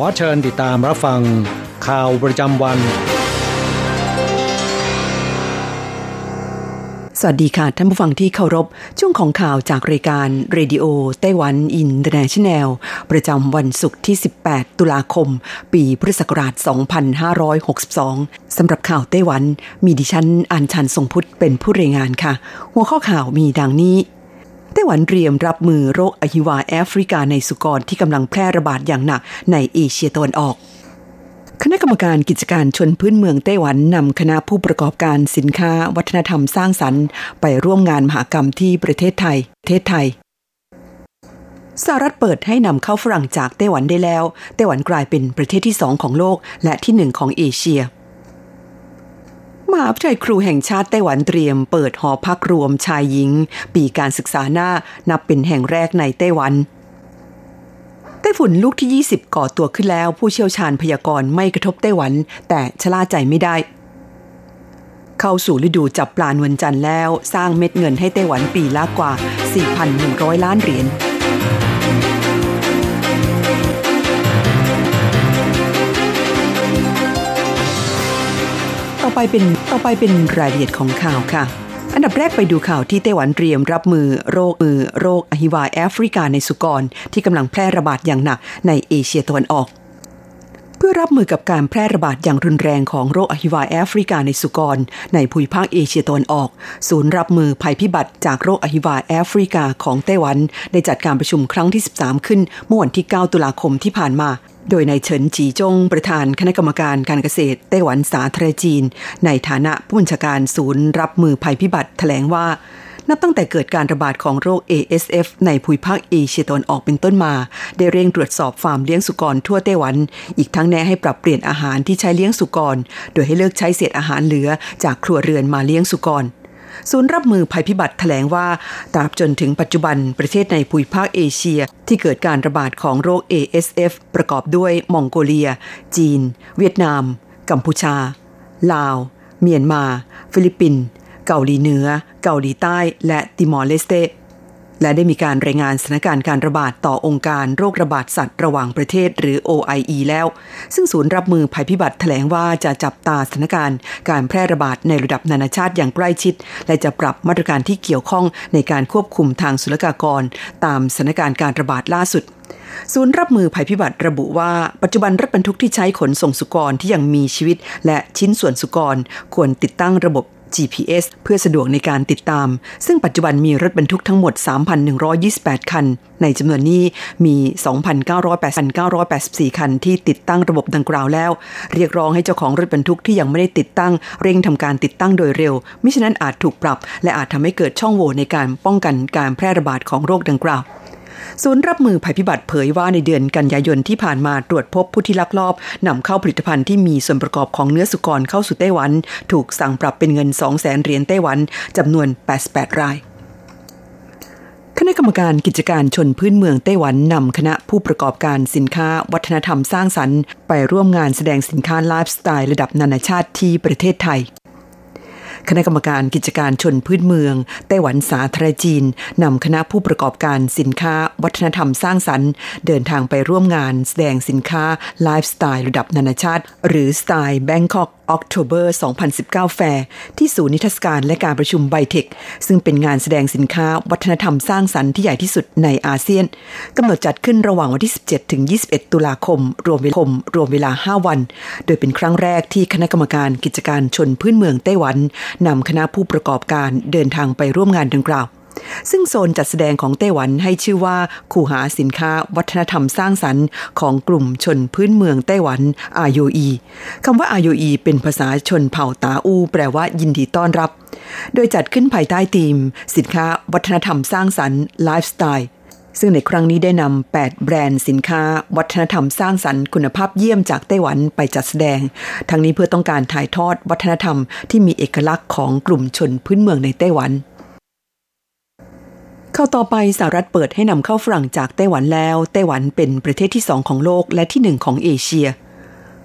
ขอเชิญติดตามรับฟัง ข่าวประจำวัน สวัสดีค่ะ ท่านผู้ฟังที่เคารพ ช่วงของข่าวจากรายการ Radio Taiwan International ประจำวันศุกร์ที่ 18 ตุลาคม ปีพุทธศักราช 2562 สำหรับข่าวไต้หวัน มีดิฉันอัญชันทรงพุทธเป็นผู้รายงานค่ะ หัวข้อข่าวมีดังนี้ ต้หวันเตรียมรับมือโรคอหิวาแอฟริกาในสุกรที่กำลังแพร่ระบาดอย่างหนักในเอเชียตะวันออกคณะกรรมการกิจการชนพื้นเมืองไต้หวันนำคณะผู้ประกอบการสินค้าวัฒนธรรมสร้างสรรค์ ไปร่วมงานมหากรรมที่ประเทศไทย ประเทศไทยสหรัฐเปิดให้นำเข้าฝรั่งจากไต้หวันได้แล้ว ไต้หวันกลายเป็นประเทศที่สองของโลกและที่หนึ่งของเอเชีย มหาวิทยาลัยครูแห่งชาติไต้หวันเตรียมเปิดหอพักรวมชายหญิง ปีการศึกษาหน้านับเป็นแห่งแรกในไต้หวันไต้ฝุ่นลูกที่ 20 ก่อตัวขึ้นแล้ว ผู้เชี่ยวชาญพยากรณ์ไม่กระทบไต้หวัน แต่ชะล่าใจไม่ได้ เข้าสู่ฤดูจับปลานวนจันทร์แล้ว สร้างเม็ดเงินให้ไต้หวันปีละกว่า 4,100 ล้านเหรียญ ไปเป็นต่อไปเป็นรายละเอียดของข่าวค่ะ อันดับแรกไปดูข่าวที่ไต้หวันเตรียมรับมือโรคมือโรคอหิวาแอฟริกาในสุกร ที่กำลังแพร่ระบาดอย่างหนักในเอเชียตะวันออกเพื่อรับมือกับการแพร่ระบาดอย่างรุนแรงของโรคอหิวาแอฟริกาในสุกร ในภูมิภาคเอเชียตะวันออก ศูนย์รับมือภัยพิบัติจากโรคอหิวาแอฟริกาของไต้หวัน ได้จัดการประชุมครั้งที่ 13 ขึ้นเมื่อวันที่ 9 ตุลาคมที่ผ่านมา โดยนายเฉินจีจงประธานคณะกรรมการการเกษตรไต้หวันสาธารณจีน ในฐานะผู้บัญชาการศูนย์รับมือภัยพิบัติแถลงว่า นับตั้งแต่เกิดการระบาดของโรค ASF ในภูมิภาคเอเชียตะวันออกเป็นต้นมา ได้เร่งตรวจสอบฟาร์มเลี้ยงสุกรทั่วไต้หวัน อีกทั้งแนะให้ปรับเปลี่ยนอาหารที่ใช้เลี้ยงสุกร โดยให้เลิกใช้เศษอาหารเหลือจากครัวเรือนมาเลี้ยงสุกร ศูนย์รับมือภัยพิบัติแถลงว่าตราบจนถึงปัจจุบันประเทศในภูมิภาคเอเชีย ที่เกิดการระบาดของโรค ASF ประกอบด้วยมองโกเลีย จีน เวียดนาม กัมพูชา ลาว เมียนมา ฟิลิปปินส์เกาหลีเหนือ เกาหลีใต้ และติมอร์เลสเต และได้มีการรายงานสถานการณ์การระบาดต่อองค์การโรคระบาดสัตว์ระหว่างประเทศหรือ OIE แล้ว ซึ่งศูนย์รับมือภัยพิบัติแถลงว่าจะจับตาสถานการณ์การแพร่ระบาดในระดับนานาชาติอย่างใกล้ชิด และจะปรับมาตรการที่เกี่ยวข้องในการควบคุมทางศุลกากร ตามสถานการณ์การระบาดล่าสุดศูนย์รับมือภัยพิบัติระบุว่าปัจจุบันรถบรรทุกที่ใช้ขนส่งสุกรที่ยังมีชีวิต และชิ้นส่วนสุกร ควรติดตั้งระบบ GPS เพื่อสะดวกในการติดตาม ซึ่งปัจจุบันมีรถบรรทุกทั้งหมด 3,128 คัน ในจำนวนนี้มี 2,984 คันที่ติดตั้งระบบดังกล่าวแล้ว เรียกร้องให้เจ้าของรถบรรทุกที่ยังไม่ได้ติดตั้ง เร่งทำการติดตั้งโดยเร็ว มิฉะนั้นอาจถูกปรับ และอาจทำให้เกิดช่องโหว่ในการป้องกันการแพร่ระบาดของโรคดังกล่าว ศูนย์รับมือภัยพิบัติเผยว่าในเดือนกันยายนที่ผ่านมาตรวจพบผู้ที่ลักลอบนำเข้าผลิตภัณฑ์ที่มีส่วนประกอบของเนื้อสุกรเข้าสู่ไต้หวัน ถูกสั่งปรับเป็นเงิน 2 0 0แสนเหรียญไต้หวันจำนวน 88 รายคณะกรรมการกิจการชนพื้นเมืองไต้หวันนำคณะผู้ประกอบการสินค้า วัฒนธรรมสร้างสรรค์ ไปร่วมงานแสดงสินค้าไลฟ์สไตล์ระดับนานาชาติที่ประเทศไทย คณะกรรมการกิจการชนพื้นเมือง ไต้หวันสาธารณรัฐจีนนำคณะผู้ประกอบการสินค้า วัฒนธรรมสร้างสรรค์ เดินทางไปร่วมงานแสดงสินค้าไลฟ์สไตล์ระดับนานาชาติ หรือสไตล์แบงคอก October 2019 แฟร์ที่ศูนย์นิทรรศการและการประชุม BITEC ซึ่งเป็นงานแสดงสินค้าวัฒนธรรมสร้างสรรค์ที่ใหญ่ที่สุดในอาเซียนกำหนดจัดขึ้นระหว่างวันที่ 17 ถึง 21 ตุลาคม รวมเวลารวมเวลา 5 วัน โดยเป็นครั้งแรกที่คณะกรรมการกิจการชนพื้นเมืองไต้หวันนำคณะผู้ประกอบการเดินทางไปร่วมงานดังกล่าว ซึ่งโซนจัดแสดงของไต้หวันให้ชื่อว่าคู่หาสินค้าวัฒนธรรมสร้างสรรค์ของกลุ่มชนพื้นเมืองไต้หวัน ROE คำว่า ROE เป็นภาษาชนเผ่าตาอู แปลว่ายินดีต้อนรับ โดยจัดขึ้นภายใต้ธีม สินค้าวัฒนธรรมสร้างสรรค์ไลฟ์สไตล์ ซึ่งในครั้งนี้ได้นำ8 แบรนด์สินค้า วัฒนธรรมสร้างสรรค์คุณภาพเยี่ยมจากไต้หวันไปจัดแสดง ทั้งนี้เพื่อต้องการถ่ายทอดวัฒนธรรมที่มีเอกลักษณ์ของกลุ่มชนพื้นเมืองในไต้หวันค่ะ ต่อไปสหรัฐเปิดให้นำเข้าฝรั่งจากไต้หวันแล้ว ไต้หวันเป็นประเทศที่สองของโลกและที่หนึ่งของเอเชีย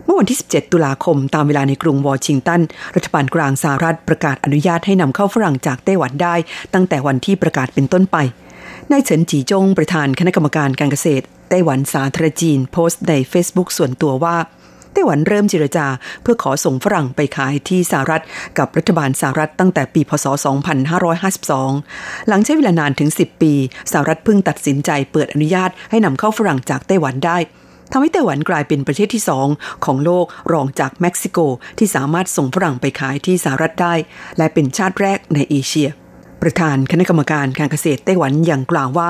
เมื่อวันที่ 17 ตุลาคมตามเวลาในกรุงวอชิงตัน รัฐบาลกลางสหรัฐประกาศอนุญาตให้นำเข้าฝรั่งจากไต้หวันได้ ตั้งแต่วันที่ประกาศเป็นต้นไป นายเฉินจีจงประธานคณะกรรมการการเกษตรไต้หวันสาธารณจีนโพสต์ใน Facebook ส่วนตัวว่าไต้หวันเริ่มเจรจาเพื่อขอส่งฝรั่งไปขายที่สหรัฐ กับรัฐบาลสหรัฐตั้งแต่ปีพศ 2552 หลังใช้เวลานานถึง 10 ปีสหรัฐเพิ่งตัดสินใจเปิดอนุญาตให้นำเข้าฝรั่งจากไต้หวันได้ทำให้ไต้หวันกลายเป็นประเทศที่สองของโลกรองจากเม็กซิโกที่สามารถส่งฝรั่งไปขายที่สหรัฐได้ และเป็นชาติแรกในเอเชีย ประธานคณะกรรมการการเกษตรไต้หวันอย่างกล่าวว่า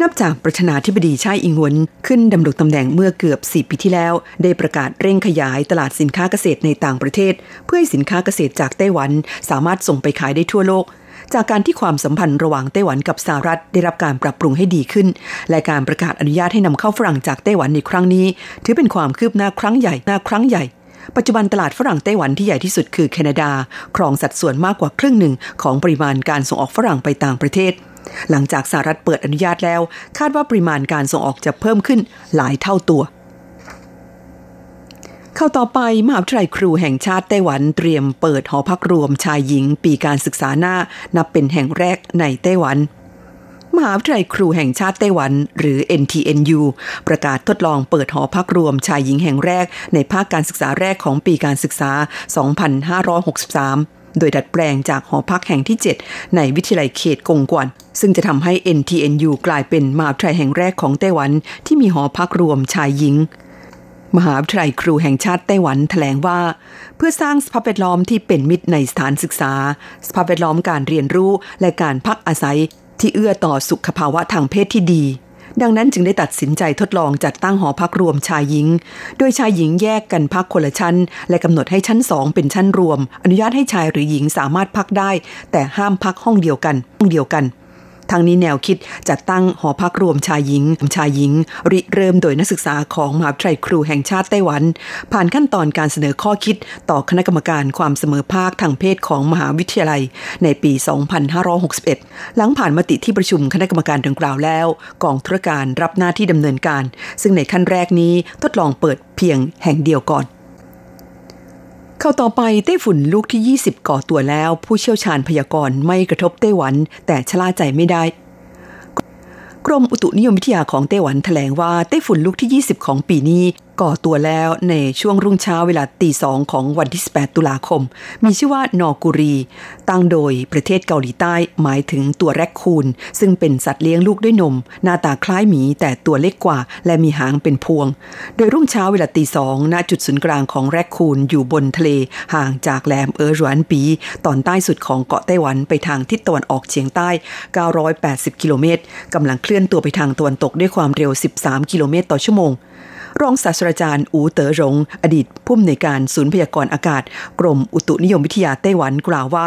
นับจากประธานาธิบดีชาอิงหวนขึ้นดำรงตำแหน่งเมื่อเกือบ 4 ปีที่แล้ว ได้ประกาศเร่งขยายตลาดสินค้าเกษตรในต่างประเทศ เพื่อให้สินค้าเกษตรจากไต้หวันสามารถส่งไปขายได้ทั่วโลกจากการที่ความสัมพันธ์ระหว่างไต้หวันกับสหรัฐได้รับการปรับปรุงให้ดีขึ้น และการประกาศอนุญาตให้นำเข้าฝรั่งจากไต้หวันในครั้งนี้ ถือเป็นความคืบหน้าครั้งใหญ่หน้าครั้งใหญ่ ปัจจุบันตลาดฝรั่งไต้หวันที่ใหญ่ที่สุดคือแคนาดา ครองสัดส่วนมากกว่าครึ่งหนึ่งของปริมาณการส่งออกฝรั่งไปต่างประเทศ หลังจากสหรัฐเปิดอนุญาตแล้ว คาดว่าปริมาณการส่งออกจะเพิ่มขึ้นหลายเท่าตัวเข้าต่อไปมหาวิทยาลัยครูแห่งชาติไต้หวันเตรียมเปิดหอพักรวมชายหญิงปีการศึกษาหน้า นับเป็นแห่งแรกในไต้หวัน มหาวิทยาลัยครูแห่งชาติไต้หวัน หรือ NTNU ประกาศทดลองเปิดหอพักรวมชายหญิงแห่งแรก ในภาคการศึกษาแรกของปีการศึกษา 2563โดยดัดแปลงจากหอพักแห่งที่ 7 ในวิทยาลัยเขตกงกวน ซึ่งจะทำให้ NTNU กลายเป็นมหาวิทยาลัยแห่งแรกของไต้หวันที่มีหอพักรวมชายหญิง มหาวิทยาลัยครูแห่งชาติไต้หวันแถลงว่า เพื่อสร้างสภาพแวดล้อมที่เป็นมิตรในสถานศึกษา สภาพแวดล้อมการเรียนรู้และการพักอาศัย ที่เอื้อต่อสุขภาวะทางเพศที่ดี ดังนั้นจึงได้ตัดสินใจทดลองจัดตั้งหอพักรวมชายหญิง โดยชายหญิงแยกกันพักคนละชั้น และกำหนดให้ชั้นสองเป็นชั้นรวม อนุญาตให้ชายหรือหญิงสามารถพักได้ แต่ห้ามพักห้องเดียวกันห้องเดียวกัน ทางนี้แนวคิดจัดตั้งหอพักรวมชายหญิง ชายหญิง ริเริ่มโดยนักศึกษาของมหาวิทยาลัยครูแห่งชาติไต้หวัน ผ่านขั้นตอนการเสนอข้อคิดต่อคณะกรรมการความเสมอภาคทางเพศของมหาวิทยาลัย ในปี 2561 หลังผ่านมติที่ประชุมคณะกรรมการดังกล่าวแล้ว กองธุรการรับหน้าที่ดำเนินการ ซึ่งในขั้นแรกนี้ทดลองเปิดเพียงแห่งเดียวก่อน เข้าต่อไปไต้ฝุ่นลูกที่ 20 ก่อตัวแล้ว ผู้เชี่ยวชาญพยากรณ์ไม่กระทบไต้หวัน แต่ชะล่าใจไม่ได้ กรมอุตุนิยมวิทยาของไต้หวันแถลงว่าไต้ฝุ่นลูกที่ 20 ของปีนี้ ก่อตัวแล้วในช่วงรุ่งเช้าเวลาตีสองของวันที่ 18 ตุลาคม มีชื่อว่านอกุรี ตั้งโดยประเทศเกาหลีใต้หมายถึงตัวแรคคูน ซึ่งเป็นสัตว์เลี้ยงลูกด้วยนม หน้าตาคล้ายหมีแต่ตัวเล็กกว่า และมีหางเป็นพวง โดยรุ่งเช้าเวลาตีสองณจุดศูนย์กลางของแรคคูนอยู่บนทะเลห่างจากแหลมเออร์รวนปี ตอนใต้สุดของเกาะไต้หวันไปทางทิศตะวันออกเฉียงใต้ 980 กิโลเมตรกำลังเคลื่อนตัวไปทางตะวันตกด้วยความเร็ว 13 กิโลเมตรต่อชั่วโมง รองศาสตราจารย์อู๋เต๋อหรง อดีตผู้อำนวยการศูนย์พยากรณ์อากาศ กรมอุตุนิยมวิทยาไต้หวันกล่าวว่า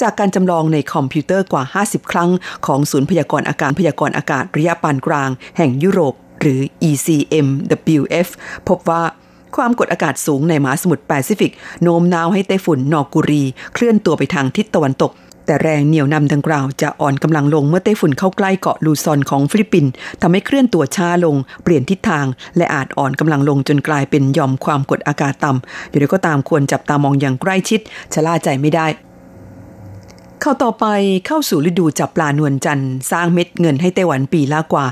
จากการจำลองในคอมพิวเตอร์กว่า 50 ครั้ง ของศูนย์พยากรณ์อากาศพยากรณ์อากาศระยะปานกลาง แห่งยุโรป หรือ ECMWF พบว่าความกดอากาศสูงในมหาสมุทรแปซิฟิก โน้มน้าวให้ไต้ฝุ่นนอกูรี เคลื่อนตัวไปทางทิศตะวันตก แต่แรงเหนี่ยวนำดังกล่าวจะอ่อนกำลังลงเมื่อไต้ฝุ่นเข้าใกล้เกาะลูซอนของฟิลิปปินส์ทำให้เคลื่อนตัวช้าลง เปลี่ยนทิศทาง และอาจอ่อนกำลังลงจนกลายเป็นยอมความกดอากาศต่ำอยู่ใดก็ตามควรจับตามองอย่างใกล้ชิดชะล่าใจไม่ได้เข้าต่อไปเข้าสู่ฤดูจับปลานวลจันทร์สร้างเม็ดเงินให้ไต้หวันปีละกว่า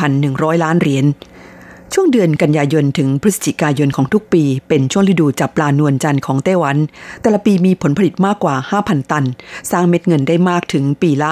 4,100 ล้านเหรียญ ช่วงเดือนกันยายนถึงพฤศจิกายนของทุกปี เป็นช่วงฤดูจับปลานวลจันทร์ของไต้หวัน แต่ละปีมีผลผลิตมากกว่า 5,000 ตัน สร้างเม็ดเงินได้มากถึงปีละ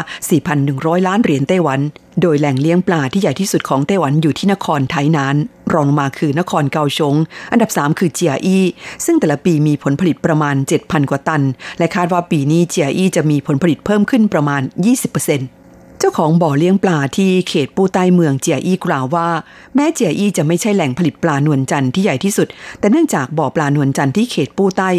4,100 ล้านเหรียญไต้หวัน โดยแหล่งเลี้ยงปลาที่ใหญ่ที่สุดของไต้หวันอยู่ที่นครไทนาน รองมาคือนครเกาชง อันดับ 3 คือเจียอี้ซึ่งแต่ละปีมีผลผลิตประมาณ 7,000 กว่าตัน และคาดว่าปีนี้เจียอี้จะมีผลผลิตเพิ่มขึ้นประมาณ 20%เจ้าของบ่อเลี้ยงปลาที่เขตปูใต้เมืองเจียอี้กล่าวว่า แม้เจียอี้จะไม่ใช่แหล่งผลิตปลานวลจันทร์ที่ใหญ่ที่สุด แต่เนื่องจากบ่อปลานวลจันทร์ที่เขตปูใต้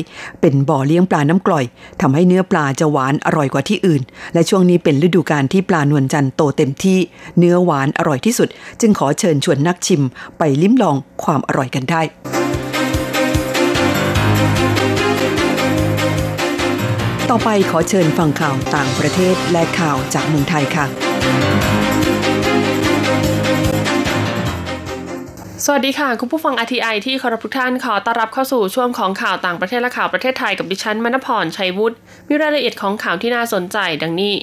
เป็นบ่อเลี้ยงปลาน้ำกร่อยทำให้เนื้อปลาจะหวานอร่อยกว่าที่อื่น และช่วงนี้เป็นฤดูกาลที่ปลานวลจันทร์โตเต็มที่ เนื้อหวานอร่อยที่สุด จึงขอเชิญชวนนักชิม ไปลิ้มลองความอร่อยกันได้ ต่อไปขอเชิญฟังข่าวต่างประเทศและข่าวจากเมืองไทยค่ะ สวัสดีค่ะ คุณผู้ฟัง RTI ที่เคารพทุกท่านขอต้อนรับเข้าสู่ช่วงของข่าวต่างประเทศและข่าวประเทศไทยกับดิฉันมณพรชัยวุฒิมีรายละเอียดของข่าวที่น่าสนใจดังนี้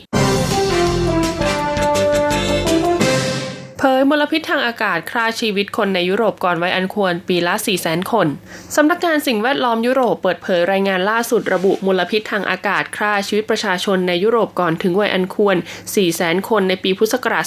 เผยมลพิษทางอากาศฆ่าชีวิตคนในยุโรปก่อนวัยอันควรปีละ 4 0 0 0 0 0 คน สำนักงานสิ่งแวดล้อมยุโรปเปิดเผยรายงานล่าสุดระบุมลพิษทางอากาศฆ่าชีวิตประชาชนในยุโรปก่อนถึงวัยอันควร 4 0 0 0 0 0 คนในปีพุทธศักราช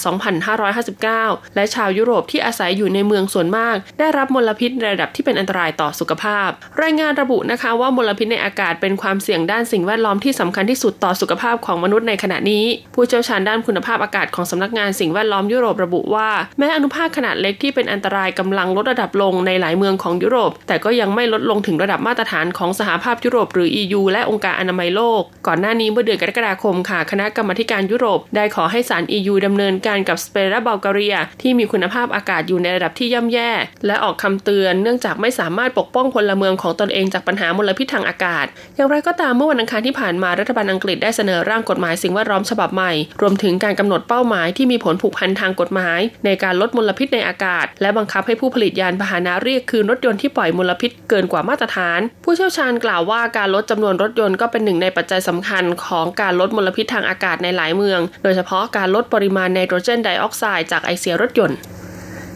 2559 และชาวยุโรปที่อาศัยอยู่ในเมืองส่วนมาก ได้รับมลพิษในระดับที่เป็นอันตรายต่อสุขภาพ รายงานระบุนะคะว่ามลพิษในอากาศเป็นความเสี่ยงด้านสิ่งแวดล้อมที่สำคัญที่สุดต่อสุขภาพของมนุษย์ในขณะนี้ ผู้เชี่ยวชาญด้านคุณภาพอากาศของสำนักงานสิ่งแวดล้อมยุโรประบุว่าแม้อนุภาคขนาดเล็กที่เป็นอันตรายกำลังลดระดับลงในหลายเมืองของยุโรป แต่ก็ยังไม่ลดลงถึงระดับมาตรฐานของสหภาพยุโรปหรือ EU และองค์การอนามัยโลก ก่อนหน้านี้เมื่อเดือนกรกฎาคมค่ะคณะกรรมาการยุโรป ได้ขอให้ศาล EU ดำเนินการกับสเปนและบัลแกเรีย ที่มีคุณภาพอากาศอยู่ในระดับที่ย่ำแย่ และออกคำเตือนเนื่องจากไม่สามารถปกป้องพลเมืองของตนเองจากปัญหามลพิษทางอากาศ อย่างไรก็ตามเมื่อวันอังคารที่ผ่านมารัฐบาลอังกฤษได้เสนอร่างกฎหมายสิ่งแวดล้อมฉบับใหม่ รวมถึงการกำหนดเป้าหมายที่มีผลผูกพันทางกฎหมายในการลดมลพิษในอากาศ และบังคับให้ผู้ผลิตยานพาหนะเรียกคืนรถยนต์ที่ปล่อยมลพิษเกินกว่ามาตรฐาน ผู้เชี่ยวชาญกล่าวว่าการลดจำนวนรถยนต์ก็เป็นหนึ่งในปัจจัยสำคัญของการลดมลพิษทางอากาศในหลายเมือง โดยเฉพาะการลดปริมาณไนโตรเจนไดออกไซด์จากไอเสียรถยนต์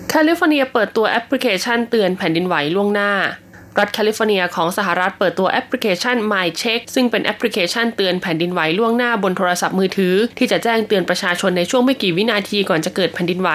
แคลิฟอร์เนียเปิดตัวแอปพลิเคชันเตือนแผ่นดินไหวล่วงหน้า รัฐแคลิฟอร์เนียของสหรัฐเปิดตัวแอปพลิเคชัน MyShake ซึ่งเป็นแอปพลิเคชันเตือนแผ่นดินไหวล่วงหน้าบนโทรศัพท์มือถือ ที่จะแจ้งเตือนประชาชนในช่วงไม่กี่วินาทีก่อนจะเกิดแผ่นดินไหว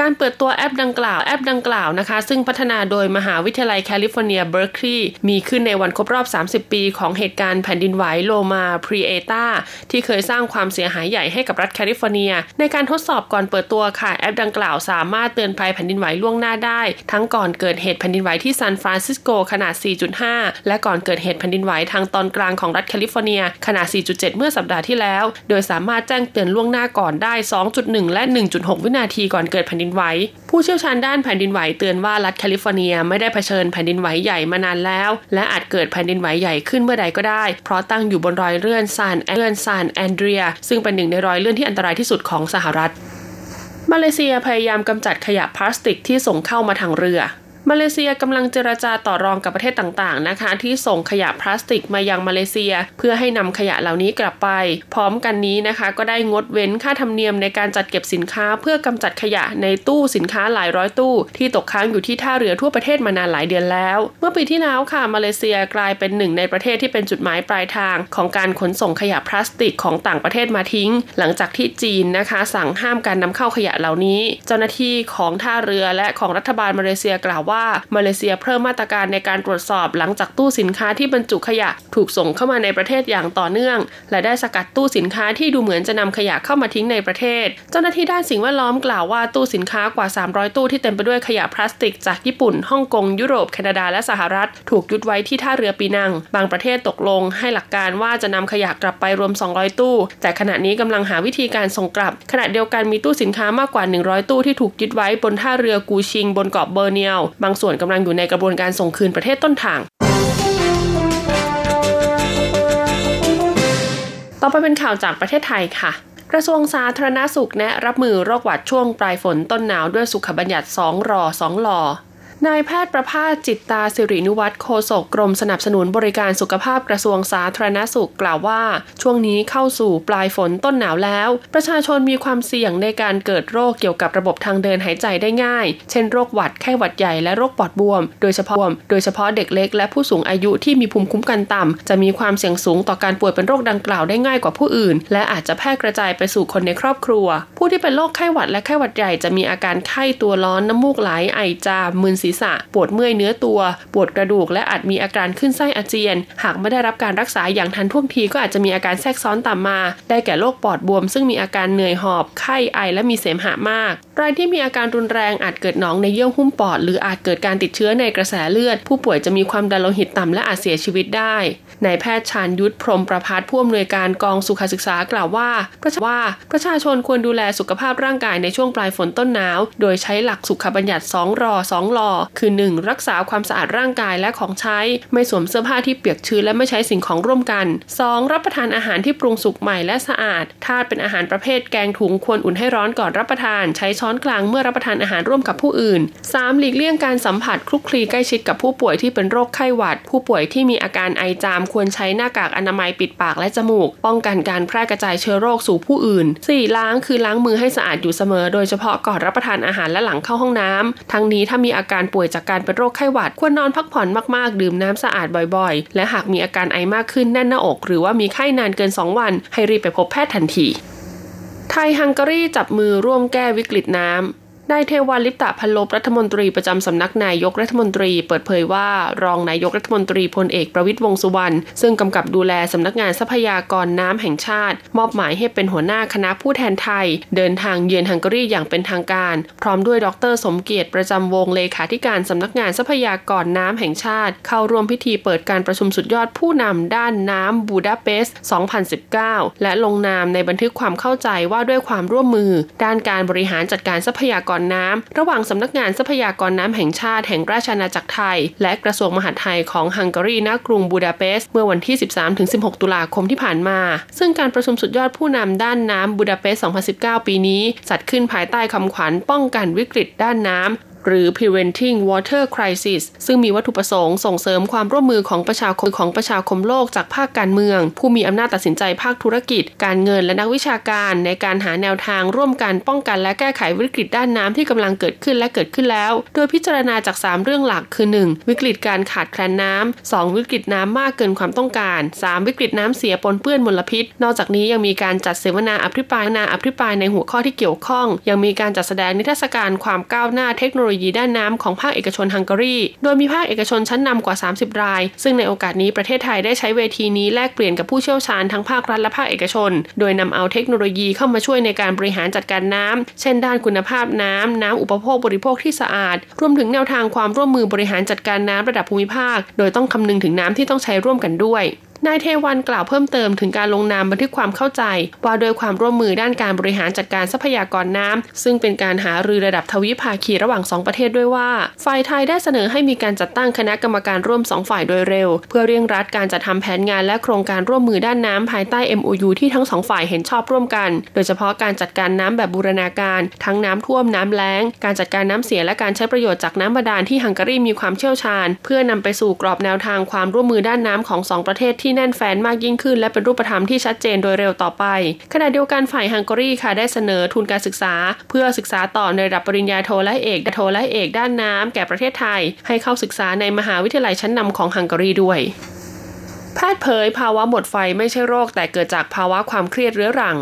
การเปิดตัวแอปดังกล่าวแอปดังกล่าวนะคะ ซึ่งพัฒนาโดยมหาวิทยาลัยแคลิฟอร์เนียเบิร์คลีย์มีขึ้นในวันครบรอบ 30 ปีของเหตุการณ์แผ่นดินไหวโลมาพรีเอตาที่เคยสร้างความเสียหายใหญ่ให้กับรัฐแคลิฟอร์เนีย ในการทดสอบก่อนเปิดตัวค่ะแอปดังกล่าวสามารถเตือนภัยแผ่นดินไหวล่วงหน้าได้ ทั้งก่อนเกิดเหตุแผ่นดินไหวที่ซานฟรานซิสโกขนาด 4.5 และก่อนเกิดเหตุแผ่นดินไหวทางตอนกลางของรัฐแคลิฟอร์เนียขนาด 4.7 เมื่อสัปดาห์ที่แล้ว โดยสามารถแจ้งเตือนล่วงหน้าก่อนได้ 2.1 และ 1.6 วินาทีก่อนเกิดแผ่นดินไหว ผู้เชี่ยวชาญด้านแผ่นดินไหวเตือนว่ารัฐแคลิฟอร์เนียไม่ได้เผชิญแผ่นดินไหวใหญ่มานานแล้ว และอาจเกิดแผ่นดินไหวใหญ่ขึ้นเมื่อใดก็ได้ เพราะตั้งอยู่บนรอยเลื่อนซานเลื่อนซานแอนเดรียส ซึ่งเป็นหนึ่งในรอยเลื่อนที่อันตรายที่สุดของสหรัฐ มาเลเซียพยายามกำจัดขยะพลาสติกที่ส่งเข้ามาทางเรือ มาเลเซียกำลังเจรจาต่อรองกับประเทศต่างๆนะคะ ที่ส่งขยะพลาสติกมายังมาเลเซีย เพื่อให้นำขยะเหล่านี้กลับไป พร้อมกันนี้นะคะ ก็ได้งดเว้นค่าธรรมเนียมในการจัดเก็บสินค้า เพื่อกำจัดขยะในตู้สินค้าหลายร้อยตู้ ที่ตกค้างอยู่ที่ท่าเรือทั่วประเทศมานานหลายเดือนแล้ว เมื่อปีที่แล้วค่ะมาเลเซียกลายเป็นหนึ่งในประเทศที่เป็นจุดหมายปลายทาง ของการขนส่งขยะพลาสติกของต่างประเทศมาทิ้ง หลังจากที่จีนนะคะ สั่งห้ามการนำเข้าขยะเหล่านี้ เจ้าหน้าที่ของท่าเรือและของรัฐบาลมาเลเซียกล่าวว่ามาเลเซียเพิ่มมาตรการในการตรวจสอบหลังจากตู้สินค้าที่บรรจุขยะถูกส่งเข้ามาในประเทศอย่างต่อเนื่อง และได้สกัดตู้สินค้าที่ดูเหมือนจะนำขยะเข้ามาทิ้งในประเทศ เจ้าหน้าที่ด้านสิ่งแวดล้อมกล่าวว่าตู้สินค้ากว่า 300 ตู้ที่เต็มไปด้วยขยะพลาสติกจากญี่ปุ่นฮ่องกงยุโรปแคนาดาและสหรัฐ ถูกยุดไว้ที่ท่าเรือปีนัง บางประเทศตกลง ให้หลักการว่าจะนำขยะกลับไปรวม 200 ตู้ แต่ขณะนี้กำลังหาวิธีการส่งกลับ ขณะเดียวกันมีตู้สินค้ามากกว่า 100 ตู้ที่ถูกยึดไว้บนท่าเรือกูชิง บนเกาะเบอร์เนียวบางส่วนกำลังอยู่ในกระบวนการส่งคืนประเทศต้นทางต่อไปเป็นข่าวจากประเทศไทยค่ะ กระทรวงสาธารณาสุขแนะรับมือโรคหวัดช่วงปลายฝนต้นหนาวด้วยสุขบัญญัติ 2 รอ 2 หลอ นายแพทย์ประภาสจิตตาสิรินุวัตรโฆษกกรมสนับสนุนบริการสุขภาพกระทรวงสาธารณสุขกล่าวว่า ช่วงนี้เข้าสู่ปลายฝนต้นหนาวแล้ว ประชาชนมีความเสี่ยงในการเกิดโรคเกี่ยวกับระบบทางเดินหายใจได้ง่าย เช่นโรคหวัดไข้หวัดใหญ่และโรคปอดบวม โดยเฉพาะโดยเฉพาะเด็กเล็กและผู้สูงอายุที่มีภูมิคุ้มกันต่ำจะมีความเสี่ยงสูงต่อการป่วยเป็นโรคดังกล่าวได้ง่ายกว่าผู้อื่น และอาจจะแพร่กระจายไปสู่คนในครอบครัว ผู้ที่เป็นโรคไข้หวัดและไข้หวัดใหญ่จะมีอาการไข้ตัวร้อนน้ำมูกไหลไอจามมึนศีรษะ ปวดเมื่อยเนื้อตัว ปวดกระดูก และอาจมีอาการขึ้นไส้อาเจียน หากไม่ได้รับการรักษาอย่างทันท่วงทีก็อาจจะมีอาการแทรกซ้อนตามมา ได้แก่โรคปอดบวม ซึ่งมีอาการเหนื่อยหอบ ไข้ไอและมีเสมหะมากรายที่มีอาการรุนแรงอาจเกิดหนองในเยื่อหุ้มปอด หรืออาจเกิดการติดเชื้อในกระแสเลือด ผู้ป่วยจะมีความดันโลหิตต่ำและอาจเสียชีวิตได้ นายแพทย์ชาญยุทธพรมประพัฒผู้อำนวยการกองสุขศึกษากล่าวว่าประชาว่าประชาชนควรดูแลสุขภาพร่างกายในช่วงปลายฝนต้นหนาว โดยใช้หลักสุขบัญญัติ 2 รอ 2 ลอ คือ 1. รักษาความสะอาดร่างกายและของใช้ ไม่สวมเสื้อผ้าที่เปียกชื้นและไม่ใช้สิ่งของร่วมกัน 2. รับประทานอาหารที่ปรุงสุกใหม่และสะอาดถ้าเป็นอาหารประเภทแกงถุงควรอุ่นให้ร้อนก่อนรับประทาน ใช้ช้อนกลางเมื่อรับประทานอาหารร่วมกับผู้อื่น 3. หลีกเลี่ยงการสัมผัสคลุกคลีใกล้ชิดกับผู้ป่วยที่เป็นโรคไข้หวัด ผู้ป่วยที่มีอาการไอจามควรใช้หน้ากากอนามัยปิดปากและจมูก ป้องกันการแพร่กระจายเชื้อโรคสู่ผู้อื่น 4. ล้างคือล้างมือให้สะอาดอยู่เสมอ โดยเฉพาะก่อนรับประทานอาหารและหลังเข้าห้องน้ำทั้งนี้ถ้ามีอาการป่วยจากการเป็นโรคไข้หวัด ควรนอนพักผ่อนมากๆ ดื่มน้ำสะอาดบ่อยๆ และหากมีอาการไอมากขึ้นแน่นหน้าอก หรือว่ามีไข้นานเกิน 2 วัน ให้รีบไปพบแพทย์ทันที ไทยฮังการีจับมือร่วมแก้วิกฤตน้ำ นายเทวันลิปตะพันลบรัฐมนตรีประจำสำนักนายกรัฐมนตรี เปิดเผยว่ารองนายกรัฐมนตรีพลเอกประวิตยวงสุวรรณซึ่งกำกับดูแลสำนักงานทรัพยากรน้ำแห่งชาติ มอบหมายให้เป็นหัวหน้าคณะผู้แทนไทย เดินทางเยือนฮังการีอย่างเป็นทางการ พร้อมด้วยดร สมเกียรติประจำวงเลขาธิการสำนักงานทรัพยากรน้ำแห่งชาติ เข้าร่วมพิธีเปิดการประชุมสุดยอดผู้นำด้านน้ำบูดาเปสต์ 2019 และลงนามในบันทึกความเข้าใจว่าด้วยความร่วมมือ ด้านการบริหารจัดการทรัพยากรน้ำ ระหว่างสำนักงานทรัพยากรน้ำแห่งชาติแห่งราชอาณาจักรไทย และกระทรวงมหาดไทยของฮังการีณกรุงบูดาเปสต์เมื่อวันที่ 13-16 ตุลาคมที่ผ่านมา ซึ่งการประชุมสุดยอดผู้นำด้านน้ำบูดาเปสต์2019 ปีนี้ จัดขึ้นภายใต้คำขวัญป้องกันวิกฤตด้านน้ำ หรือ preventing water crisis ซึ่งมีวัตถุประสงค์ส่งเสริมความร่วมมือของประชาคมของประชาคมโลกจากภาคการเมือง ผู้มีอำนาจตัดสินใจภาคธุรกิจ การเงินและนักวิชาการในการหาแนวทางร่วมกันป้องกันและแก้ไขวิกฤตด้านน้ำที่กำลังเกิดขึ้นและเกิดขึ้นแล้ว โดยพิจารณาจาก 3 เรื่องหลักคือ 1. วิกฤตการขาดแคลนน้ำ 2. วิกฤตน้ำมากเกินความต้องการ 3. วิกฤตน้ำเสียปนเปื้อนมลพิษ นอกจากนี้ยังมีการจัดเสวนาอภิปรายนาอภิปรายในหัวข้อที่เกี่ยวข้อง ยังมีการจัดแสดงนิทรรศการความก้าวหน้าเทคโนโลยีด้านน้ำของภาคเอกชนฮังการี โดยมีภาคเอกชนชั้นนำกว่า 30 ราย ซึ่งในโอกาสนี้ประเทศไทยได้ใช้เวทีนี้แลกเปลี่ยนกับผู้เชี่ยวชาญทั้งภาครัฐและภาคเอกชน โดยนำเอาเทคโนโลยีเข้ามาช่วยในการบริหารจัดการน้ำ เช่นด้านคุณภาพน้ำน้ำอุปโภคบริโภคที่สะอาด รวมถึงแนวทางความร่วมมือ บริหารจัดการน้ำระดับภูมิภาค โดยต้องคำนึงถึงน้ำที่ต้องใช้ร่วมกันด้วย นายเทวันกล่าวเพิ่มเติมถึงการลงนามบันทึกความเข้าใจ ว่าโดยความร่วมมือด้านการบริหารจัดการทรัพยากรน้ำซึ่งเป็นการหารือระดับทวิภาคีระหว่าง 2 ประเทศด้วยว่า ฝ่ายไทยได้เสนอให้มีการจัดตั้งคณะกรรมการร่วม 2 ฝ่ายโดยเร็ว เพื่อเร่งรัดการจัดทำแผนงานและโครงการร่วมมือด้านน้ำภายใต้ MOU ที่ทั้งสองฝ่ายเห็นชอบร่วมกัน โดยเฉพาะการจัดการน้ำแบบบูรณาการ ทั้งน้ำท่วมน้ำแล้ง การจัดการน้ำเสียและการใช้ประโยชน์จากน้ำบาดาลที่ฮังการีมีความเชี่ยวชาญ เพื่อนำไปสู่กรอบแนวทางความร่วมมือด้านน้ำของ 2 ประเทศที่แน่นแฟนมากยิ่งขึ้น และเป็นรูปธรรมที่ชัดเจนโดยเร็วต่อไป ขณะเดียวกันฝ่ายฮังการีค่ะได้เสนอทุนการศึกษา เพื่อศึกษาต่อในระดับปริญญาโทและเอกโทและเอกด้านน้ำแก่ประเทศไทย ให้เข้าศึกษาในมหาวิทยาลัยชั้นนำของฮังการีด้วยแพทย์เผยภาวะหมดไฟไม่ใช่โรคแต่เกิดจากภาวะความเครียดเรื้อรัง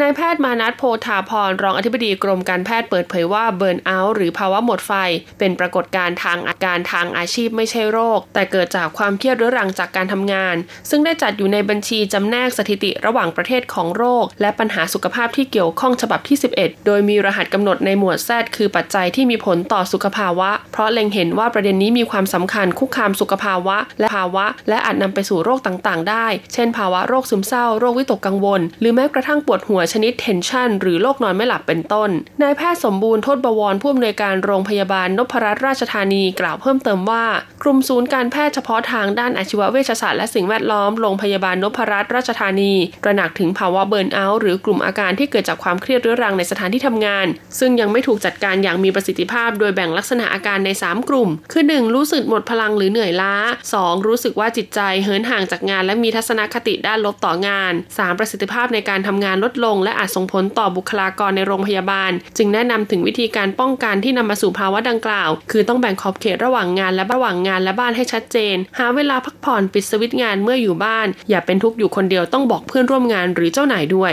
นายแพทย์มานัทโพธาพรรองอธิบดีกรมการแพทย์เปิดเผยว่าเบิร์นเอาท์หรือภาวะหมดไฟ เป็นปรากฏการณ์ทางอาการทางอาชีพไม่ใช่โรค แต่เกิดจากความเครียดเรื้อรังจากการทำงาน ซึ่งได้จัดอยู่ในบัญชีจำแนกสถิติระหว่างประเทศของโรค และปัญหาสุขภาพที่เกี่ยวข้องฉบับที่ 11 โดยมีรหัสกำหนดในหมวดแซดคือปัจจัยที่มีผลต่อสุขภาวะ เพราะเล็งเห็นว่าประเด็นนี้มีความสำคัญคุกคามสุขภาวะ และภาวะ และอาจนำไปสู่โรคต่างๆ ได้ เช่น ภาวะโรคซึมเศร้าโรควิตกกังวล หรือแม้กระทั่งปวดหัววชนิดเทนชันหรือโรคนอนไม่หลับเป็นต้น นายแพทย์สมบูรณ์โทษบวรผู้อำนวยการโรงพยาบาลนพรัตนราชธานีกล่าวเพิ่มเติมว่า กลุ่มศูนย์การแพทย์เฉพาะทางด้านอาชีวเวชศาสตร์และสิ่งแวดล้อมโรงพยาบาลนพรัตนราชธานีตระหนักถึงภาวะเบิร์นเอาท์หรือกลุ่มอาการที่เกิดจากความเครียดเรื้อรังในสถานที่ทำงาน ซึ่งยังไม่ถูกจัดการอย่างมีประสิทธิภาพ โดยแบ่งลักษณะอาการใน 3 กลุ่ม คือ 1. รู้สึกหมดพลังหรือเหนื่อยล้า 2. รู้สึกว่าจิตใจเหินห่างจากงาน และมีทัศนคติด้านลบต่องาน 3. ประสิทธิภาพในการทำงานลดลงและอาจส่งผลต่อบุคลากรในโรงพยาบาล จึงแนะนำถึงวิธีการป้องกันที่นำมาสู่ภาวะดังกล่าว คือต้องแบ่งขอบเขตระหว่างงานและระหว่างงานและบ้านให้ชัดเจน หาเวลาพักผ่อนปิดสวิตงานเมื่ออยู่บ้าน อย่าเป็นทุกข์อยู่คนเดียวต้องบอกเพื่อนร่วมงานหรือเจ้านายด้วย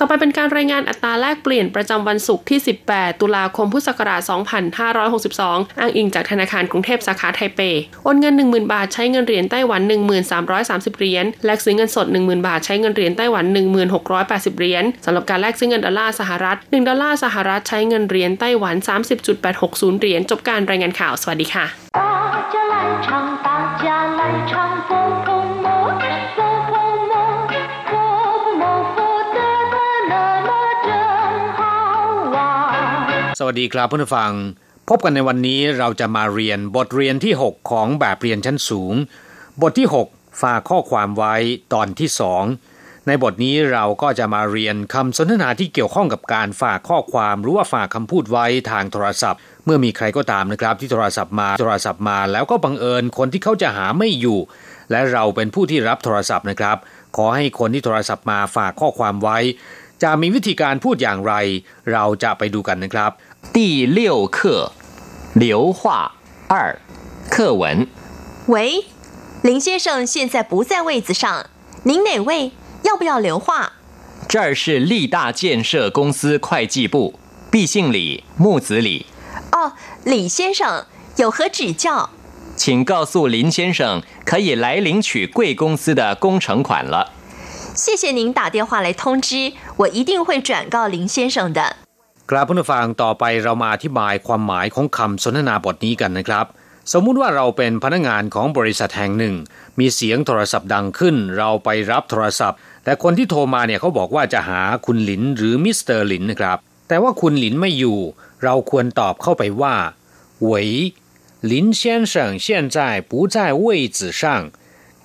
ต่อไปเป็นการรายงานอัตราแลกเปลี่ยนประจำวันศุกร์ที่ 18 ตุลาคมพุทธศักราช 2562 อ้างอิงจากธนาคารกรุงเทพสาขาไทเป โอนเงิน 10,000 บาทใช้เงินเหรียญไต้หวัน 1330 เหรียญ แลกซื้อเงินสด 10,000 บาทใช้เงินเหรียญไต้หวัน 1680 เหรียญสำหรับการแลกซื้อเงินดอลลาร์สหรัฐ 1 ดอลลาร์สหรัฐใช้เงินเหรียญไต้หวัน 30.860 เหรียญ จบการรายงานข่าว สวัสดีค่ะ สวัสดีครับเพื่อนฟัง พบกันในวันนี้เราจะมาเรียนบทเรียนที่ 6 ของแบบเรียนชั้นสูง บทที่ 6 ฝากข้อความไว้ตอนที่ 2 ในบทนี้เราก็จะมาเรียนคำสนทนาที่เกี่ยวข้องกับการฝากข้อความหรือว่าฝากคำพูดไว้ทางโทรศัพท์ เมื่อมีใครก็ตามนะครับที่โทรศัพท์มาโทรศัพท์มาแล้วก็บังเอิญคนที่เขาจะหาไม่อยู่ และเราเป็นผู้ที่รับโทรศัพท์นะครับ ขอให้คนที่โทรศัพท์มาฝากข้อความไว้ จะมีวิธีการพูดอย่างไร เราจะไปดูกันนะครับ 第六课流化二课文。喂，林先生现在不在位子上，您哪位？要不要留话？这儿是立大建设公司会计部，毕姓李，木子李。哦，李先生有何指教？请告诉林先生，可以来领取贵公司的工程款了。谢谢您打电话来通知，我一定会转告林先生的。 ครับผู้ฟังต่อไปเรามาอธิบายความหมายของคำสนทนาบทนี้กันนะครับ สมมุติว่าเราเป็นพนักงานของบริษัทแห่งหนึ่ง มีเสียงโทรศัพท์ดังขึ้น เราไปรับโทรศัพท์ แต่คนที่โทรมาเนี่ยเขาบอกว่าจะหาคุณหลินหรือมิสเตอร์หลินนะครับ แต่ว่าคุณหลินไม่อยู่ เราควรตอบเข้าไปว่า喂林先生现在不在位子上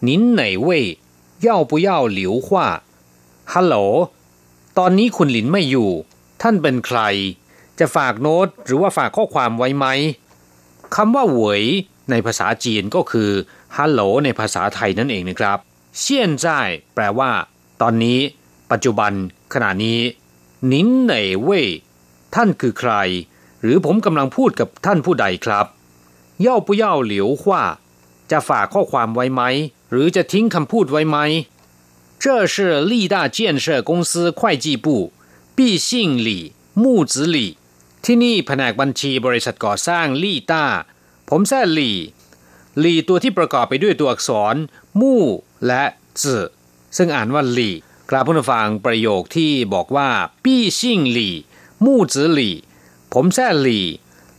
您哪位要不要留话ฮัลโหลตอนนี้คุณหลินไม่อยู่ ท่านเป็นใคร จะฝากโน้ตหรือว่าฝากข้อความไว้ไหมคำว่าเหวยในภาษาจีนก็คือฮัลโหลในภาษาไทยนั่นเองนะครับเชี่ยนจ่ายแปลว่า ตอนนี้ ปัจจุบัน ขณะนี้นินเหน่เว่ยท่านคือใคร หรือผมกำลังพูดกับท่านผู้ใดครับเย่าปุเย่าเหลียวขว่าจะฝากข้อความไว้ไหม หรือจะทิ้งคำพูดไว้ไหม这是立大建设公司会计部 ปี่ซิ่งหลี่ มู่จือหลี่ ที่นี่แผนกบัญชีบริษัทก่อสร้างลี่ต้า ผมแซ่หลี่ หลี่ตัวที่ประกอบไปด้วยตัวอักษร มู่ และจือซึ่งอ่านว่าหลี่กราบผู้ฟังประโยคที่บอกว่า ปี่ซิ่งหลี่ มู่จือหลี่ ผมแซ่หลี่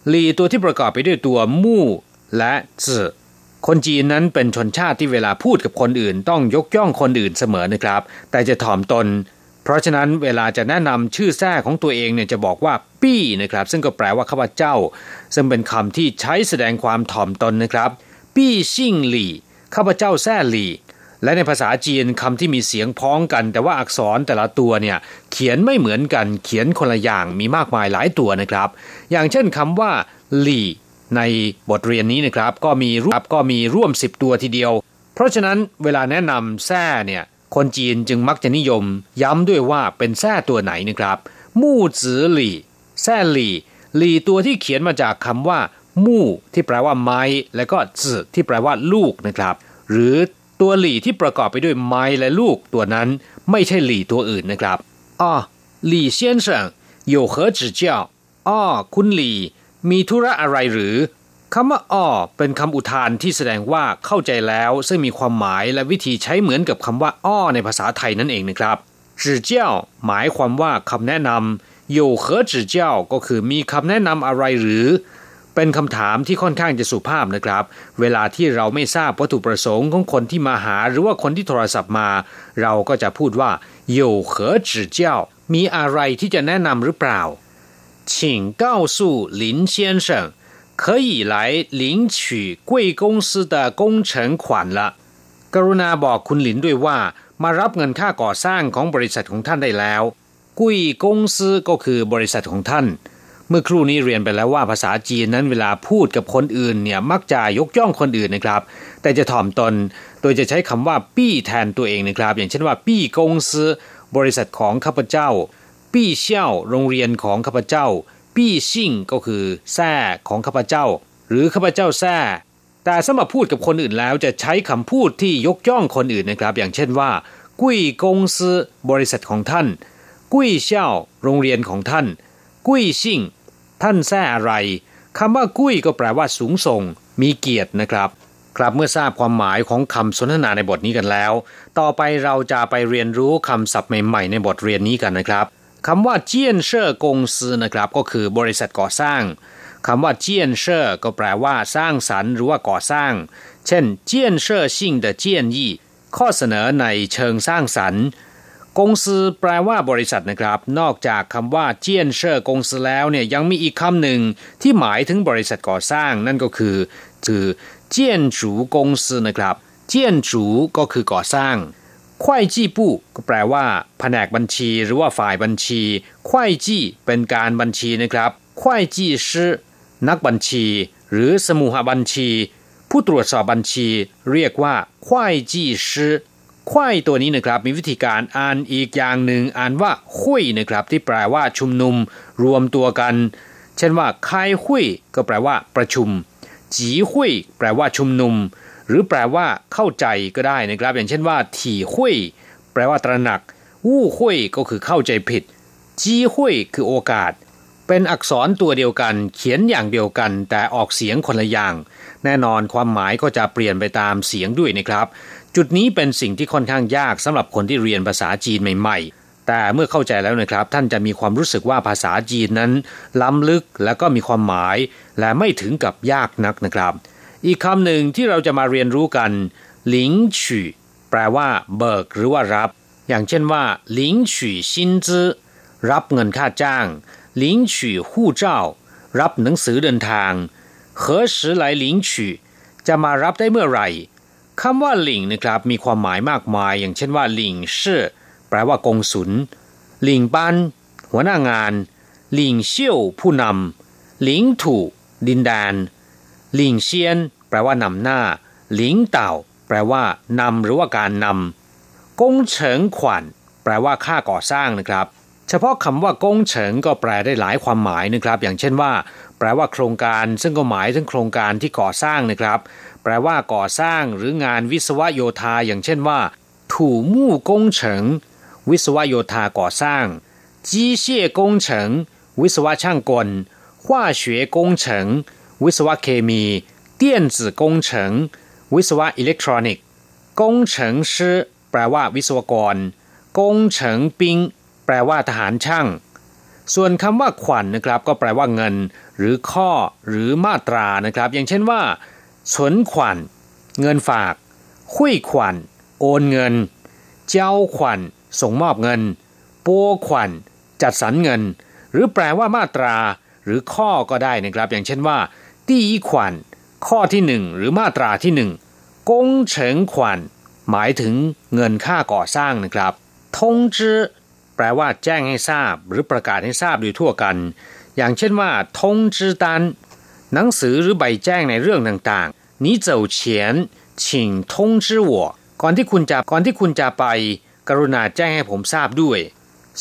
หลี่ตัวที่ประกอบไปด้วยตัวมู่ และจือคนจีนนั้นเป็นชนชาติที่เวลาพูดกับคนอื่น ต้องยกย่องคนอื่นเสมอนะครับ แต่จะถ่อมตน เพราะฉะนั้นเวลาจะแนะนำชื่อแท้ของตัวเองเนี่ยจะบอกว่าปี้นะครับ ซึ่งก็แปลว่าข้าพเจ้า ซึ่งเป็นคำที่ใช้แสดงความถ่อมตนนะครับ ปี้ซิ่งหลี่ข้าพเจ้าแท้หลี่และในภาษาจีนคำที่มีเสียงพ้องกัน แต่ว่าอักษรแต่ละตัวเนี่ยเขียนไม่เหมือนกันเขียนคนละอย่างมีมากมายหลายตัวนะครับ อย่างเช่นคำว่าหลี่ในบทเรียนนี้นะครับ ก็มีรูปก็มีร่วม 10 ตัวทีเดียว เพราะฉะนั้นเวลาแนะนำแท้เนี่ย คนจีนจึงมักจะนิยม ย้ำด้วยว่าเป็นแท้ตัวไหนนะครับ มู่จือหลี่แท้หลี่หลี่ตัวที่เขียนมาจากคำว่า มู่ที่แปลว่าไม้ และก็จือที่แปลว่าลูกนะครับ หรือตัวหลี่ที่ประกอบไปด้วยไม้และลูกตัวนั้นไม่ใช่หลี่ตัวอื่นนะครับอ๋อหลี่เซียนเฉิง有何指教อ๋อคุณหลี่มีธุระอะไรหรือ คำว่าอ้อเป็นคำอุทานที่แสดงว่าเข้าใจแล้ว ซึ่งมีความหมายและวิธีใช้เหมือนกับคำว่าอ้อในภาษาไทยนั่นเองนะครับจื่อเจ้าหมายความว่าคำแนะนำโยเหอจื่อเจ้าก็คือมีคำแนะนำอะไรหรือ เป็นคำถามที่ค่อนข้างจะสุภาพนะครับ เวลาที่เราไม่ทราบวัตถุประสงค์ของคนที่มาหา หรือว่าคนที่โทรศัพท์มา เราก็จะพูดว่า有何指教มีอะไรที่จะแนะนำหรือเปล่า请告诉林先生 可以来领取贵公司的工程款了กรุณาบอกคุณหลินด้วยว่า มารับเงินค่าก่อสร้างของบริษัทของท่านได้แล้วกุยกงซือก็คือบริษัทของท่าน เมื่อครู่นี้เรียนไปแล้วว่าภาษาจีนนั้นเวลาพูดกับคนอื่นเนี่ยมักจะยกย่องคนอื่นนะครับ แต่จะถ่อมตน โดยจะใช้คำว่าปี้แทนตัวเองนะครับ อย่างเช่นว่าปี้กงซือบริษัทของข้าพเจ้า ปี้เชี่ยวโรงเรียนของข้าพเจ้า ปี้ซิ่งก็คือแซ่ของข้าพเจ้า หรือข้าพเจ้าแซ่แต่สำหรับพูดกับคนอื่นแล้วจะใช้คำพูดที่ยกย่องคนอื่นนะครับ อย่างเช่นว่า กุ้ยกงซือบริษัทของท่าน กุ้ยเช่าโรงเรียนของท่าน กุ้ยซิ่ง ท่านแซ่อะไรคำว่ากุ้ยก็แปลว่าสูงส่ง มีเกียรตินะครับ ครับเมื่อทราบความหมายของคำสนทนาในบทนี้กันแล้ว ต่อไปเราจะไปเรียนรู้คำศัพท์ใหม่ๆ ในบทเรียนนี้กันนะครับ คำว่าเจียนเชอร์กงซือนะครับ ก็คือบริษัทก่อสร้างคำว่า 建设 ก็แปลว่าสร้างสรรค์หรือว่าก่อสร้าง เช่น建设性的建议 ข้อเสนอในเชิงสร้างสรรค์公司 แปลว่าบริษัทนะครับ นอกจากคำว่า建设公司 แล้วเนี่ยยังมีอีกคำหนึ่งที่หมายถึงบริษัทก่อสร้าง นั่นก็คือคือ建筑公司 นะครับ 建筑 ก็คือก่อสร้าง 会计部 ก็แปลว่า แผนกบัญชีหรือว่าฝ่ายบัญชีควายจี้เป็นการบัญชีนะครับควายจี้ชื่อนักบัญชี หรือสมุหบัญชี ผู้ตรวจสอบบัญชี เรียกว่าควายจี้ชื่อควายตัวนี้นะครับมีวิธีการอ่านอีกอย่างหนึ่งอ่านว่าคุยนะครับ ที่แปลว่าชุมนุม รวมตัวกัน เช่นว่าคายคุยก็แปลว่าประชุมจีคุยแปลว่าชุมนุม หรือแปลว่าเข้าใจก็ได้นะครับ อย่างเช่นว่า ถี่คุยแปลว่าตระหนัก วู้คุยก็คือเข้าใจผิด จีคุยคือโอกาส เป็นอักษรตัวเดียวกัน เขียนอย่างเดียวกัน แต่ออกเสียงคนละอย่าง แน่นอนความหมายก็จะเปลี่ยนไปตามเสียงด้วยนะครับ จุดนี้เป็นสิ่งที่ค่อนข้างยากสำหรับคนที่เรียนภาษาจีนใหม่ๆแต่เมื่อเข้าใจแล้วนะครับ ท่านจะมีความรู้สึกว่าภาษาจีนนั้น ล้ำลึกและก็มีความหมาย และไม่ถึงกับยากนักนะครับ อีกคำหนึ่งที่เราจะมาเรียนรู้กันหลิงฉีแปลว่า เบิกหรือว่ารับ อย่างเช่นว่าหลิงฉีซินจื้อรับเงินค่าจ้าง领取护照รับหนังสือเดินทาง何时来领取จะมารับได้เมื่อไหร่คำว่าหลิงนะครับมีความหมายมากมาย อย่างเช่นว่าหลิงชื่อแปลว่ากงสุลหลิงปันหัวหน้างานหลิงเซี่ยวผู้นำหลิงถูดินแดน หลิงเชียน แปลว่านำหน้า หลิงเต่า แปลว่านำหรือว่าการนำกงเฉิงขวัญแปลว่าค่าก่อสร้างนะครับ เฉพาะคำว่ากงเฉิงก็แปลได้หลายความหมายนะครับ อย่างเช่นว่า แปลว่าโครงการซึ่งก็หมายถึงโครงการที่ก่อสร้างนะครับ แปลว่าก่อสร้างหรืองานวิศวโยธา อย่างเช่นว่า ถูมู่กงเฉิง วิศวโยธาก่อสร้างจีเชี่ยกงเฉิง วิศวช่างกล ว่าเฉวกงเฉิง วิศวะเคมีเตี้ยนจื่อกงเฉิงวิศวะอิเล็กทรอนิกส์กงเฉิงชื่อแปลว่าวิศวกร กงเฉิงปิง แปลว่าทหารช่าง ส่วนคำว่าขวัญนนะครับ ก็แปลว่าเงิน หรือข้อหรือมาตรานะครับ อย่างเช่นว่าสนขวัญ เงินฝากคุยขวัญ โอนเงิน เจ้าขวัญ ส่งมอบเงินปัวขวัญ จัดสรรเงิน หรือแปลว่ามาตรา หรือข้อก็ได้นะครับ อย่างเช่นว่า ตีขวัญข้อที่หนึ่งหรือมาตราที่หนึ่งกงเฉิงขวัญหมายถึงเงินค่าก่อสร้างนะครับทงจื้อแปลว่าแจ้งให้ทราบหรือประกาศให้ทราบโดยทั่วกัน อย่างเช่นว่าทงจื้อตันหนังสือหรือใบแจ้งในเรื่องต่างๆ你走前请通知我ก่อนที่คุณจะก่อนที่คุณจะไป กรุณาแจ้งให้ผมทราบด้วย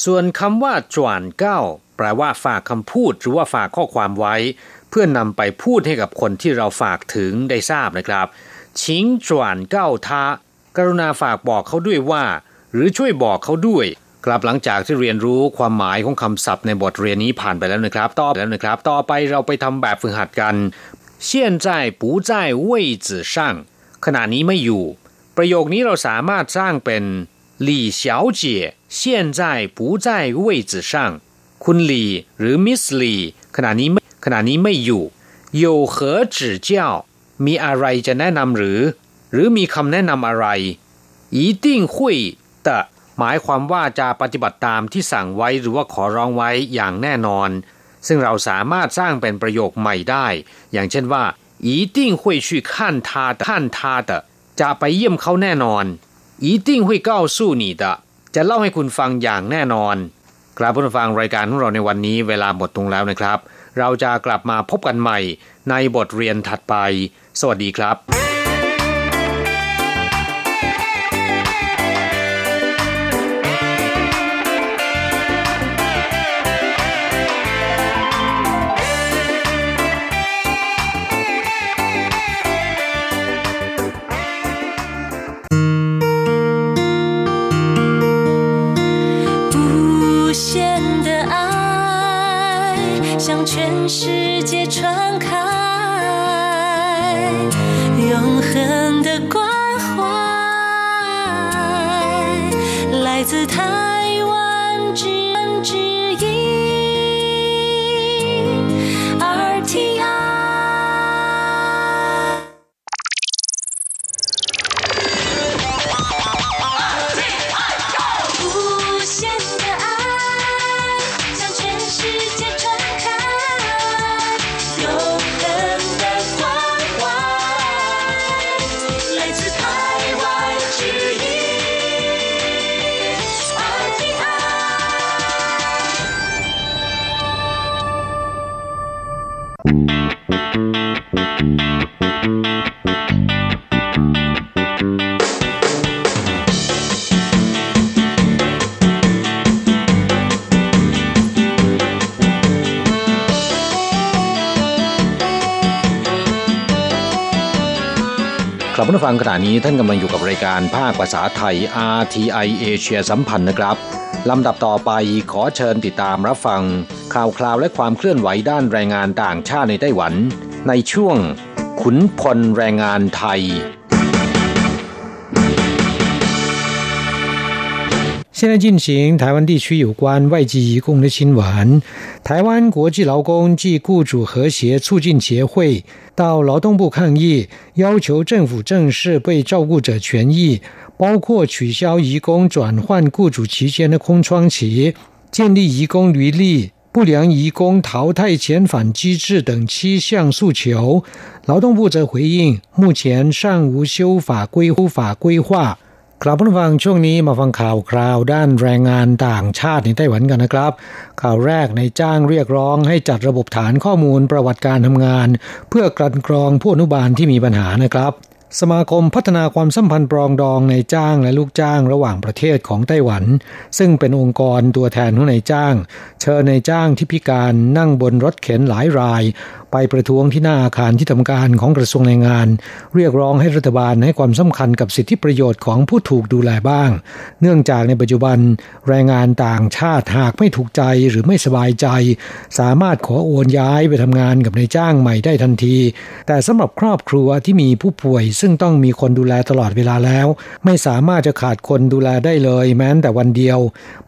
ส่วนคำว่าจวนเก้าแ ปลว่าฝากคำพูดหรือว่าฝากข้อความไว้ เพื่อนำไปพูดให้กับคนที่เราฝากถึงได้ทราบนะครับชิงจวนเก้าทากรุณาฝากบอกเขาด้วยว่า หรือช่วยบอกเขาด้วยครับหลังจากที่เรียนรู้ความหมายของคำศัพท์ในบทเรียนนี้ผ่านไปแล้วนะครับ ต่อแล้วนะครับ ต่อไปเราไปทำแบบฝึกหัดกัน现在不在位置上ขณะนี้ไม่อยู่ ประโยคนี้เราสามารถสร้างเป็น李小姐现在不在位置上 คุณหลีหรือมิสลีขณะนี้ขณะนี้ไม่อยู่ 有何指教มีอะไรจะแนะนำหรือ หรือมีคำแนะนำอะไร一定会的หมายความว่าจะปฏิบัติตามที่สั่งไว้หรือว่าขอร้องไว้อย่างแน่นอน ซึ่งเราสามารถสร้างเป็นประโยคใหม่ได้ อย่างเช่นว่า一定会去看他的看他的จะไปเยี่ยมเขาแน่นอน一定会告诉你的จะเล่าให้คุณฟังอย่างแน่นอน กราบผู้ฟังรายการของเราในวันนี้เวลาหมดตรงแล้วนะครับ เราจะกลับมาพบกันใหม่ในบทเรียนถัดไป สวัสดีครับ ค ผู้ฟังขณะนี้ท่านกำลังอยู่กับรายการภาคภาษาไทย RTI เอเชียสัมพันธ์นะครับ ลำดับต่อไปขอเชิญติดตามรับฟัง ข่าวคราวและความเคลื่อนไหวด้านแรงงานต่างชาติในไต้หวัน ในช่วงขุนพลแรงงานไทย 现在进行台湾地区有关外籍移工的新闻。台湾国际劳工暨雇主和谐促进协会到劳动部抗议，要求政府正视被照顾者权益，包括取消移工转换雇主期间的空窗期，建立移工履历、不良移工淘汰遣返机制等七项诉求。劳动部则回应，目前尚无修法规法规划。 กลับมาฟังช่วงนี้มาฟังข่าวคราวด้านแรงงานต่างชาติในไต้หวันกันนะครับ ข่าวแรกในจ้างเรียกร้องให้จัดระบบฐานข้อมูลประวัติการทำงาน เพื่อกลั่นกรองผู้อนุบาลที่มีปัญหานะครับ สมาคมพัฒนาความสัมพันธ์ปรองดองในจ้างและลูกจ้างระหว่างประเทศของไต้หวัน ซึ่งเป็นองค์กรตัวแทนของนายจ้าง เชิญนายจ้างที่พิการนั่งบนรถเข็นหลายราย ไปประท้วงที่หน้าอาคารที่ทำการของกระทรวงแรงงาน เรียกร้องให้รัฐบาลให้ความสำคัญกับสิทธิประโยชน์ของผู้ถูกดูแลบ้าง เนื่องจากในปัจจุบันแรงงานต่างชาติหากไม่ถูกใจหรือไม่สบายใจ สามารถขอโอนย้ายไปทำงานกับนายจ้างใหม่ได้ทันที แต่สำหรับครอบครัวที่มีผู้ป่วยซึ่งต้องมีคนดูแลตลอดเวลาแล้ว ไม่สามารถจะขาดคนดูแลได้เลย แม้แต่วันเดียว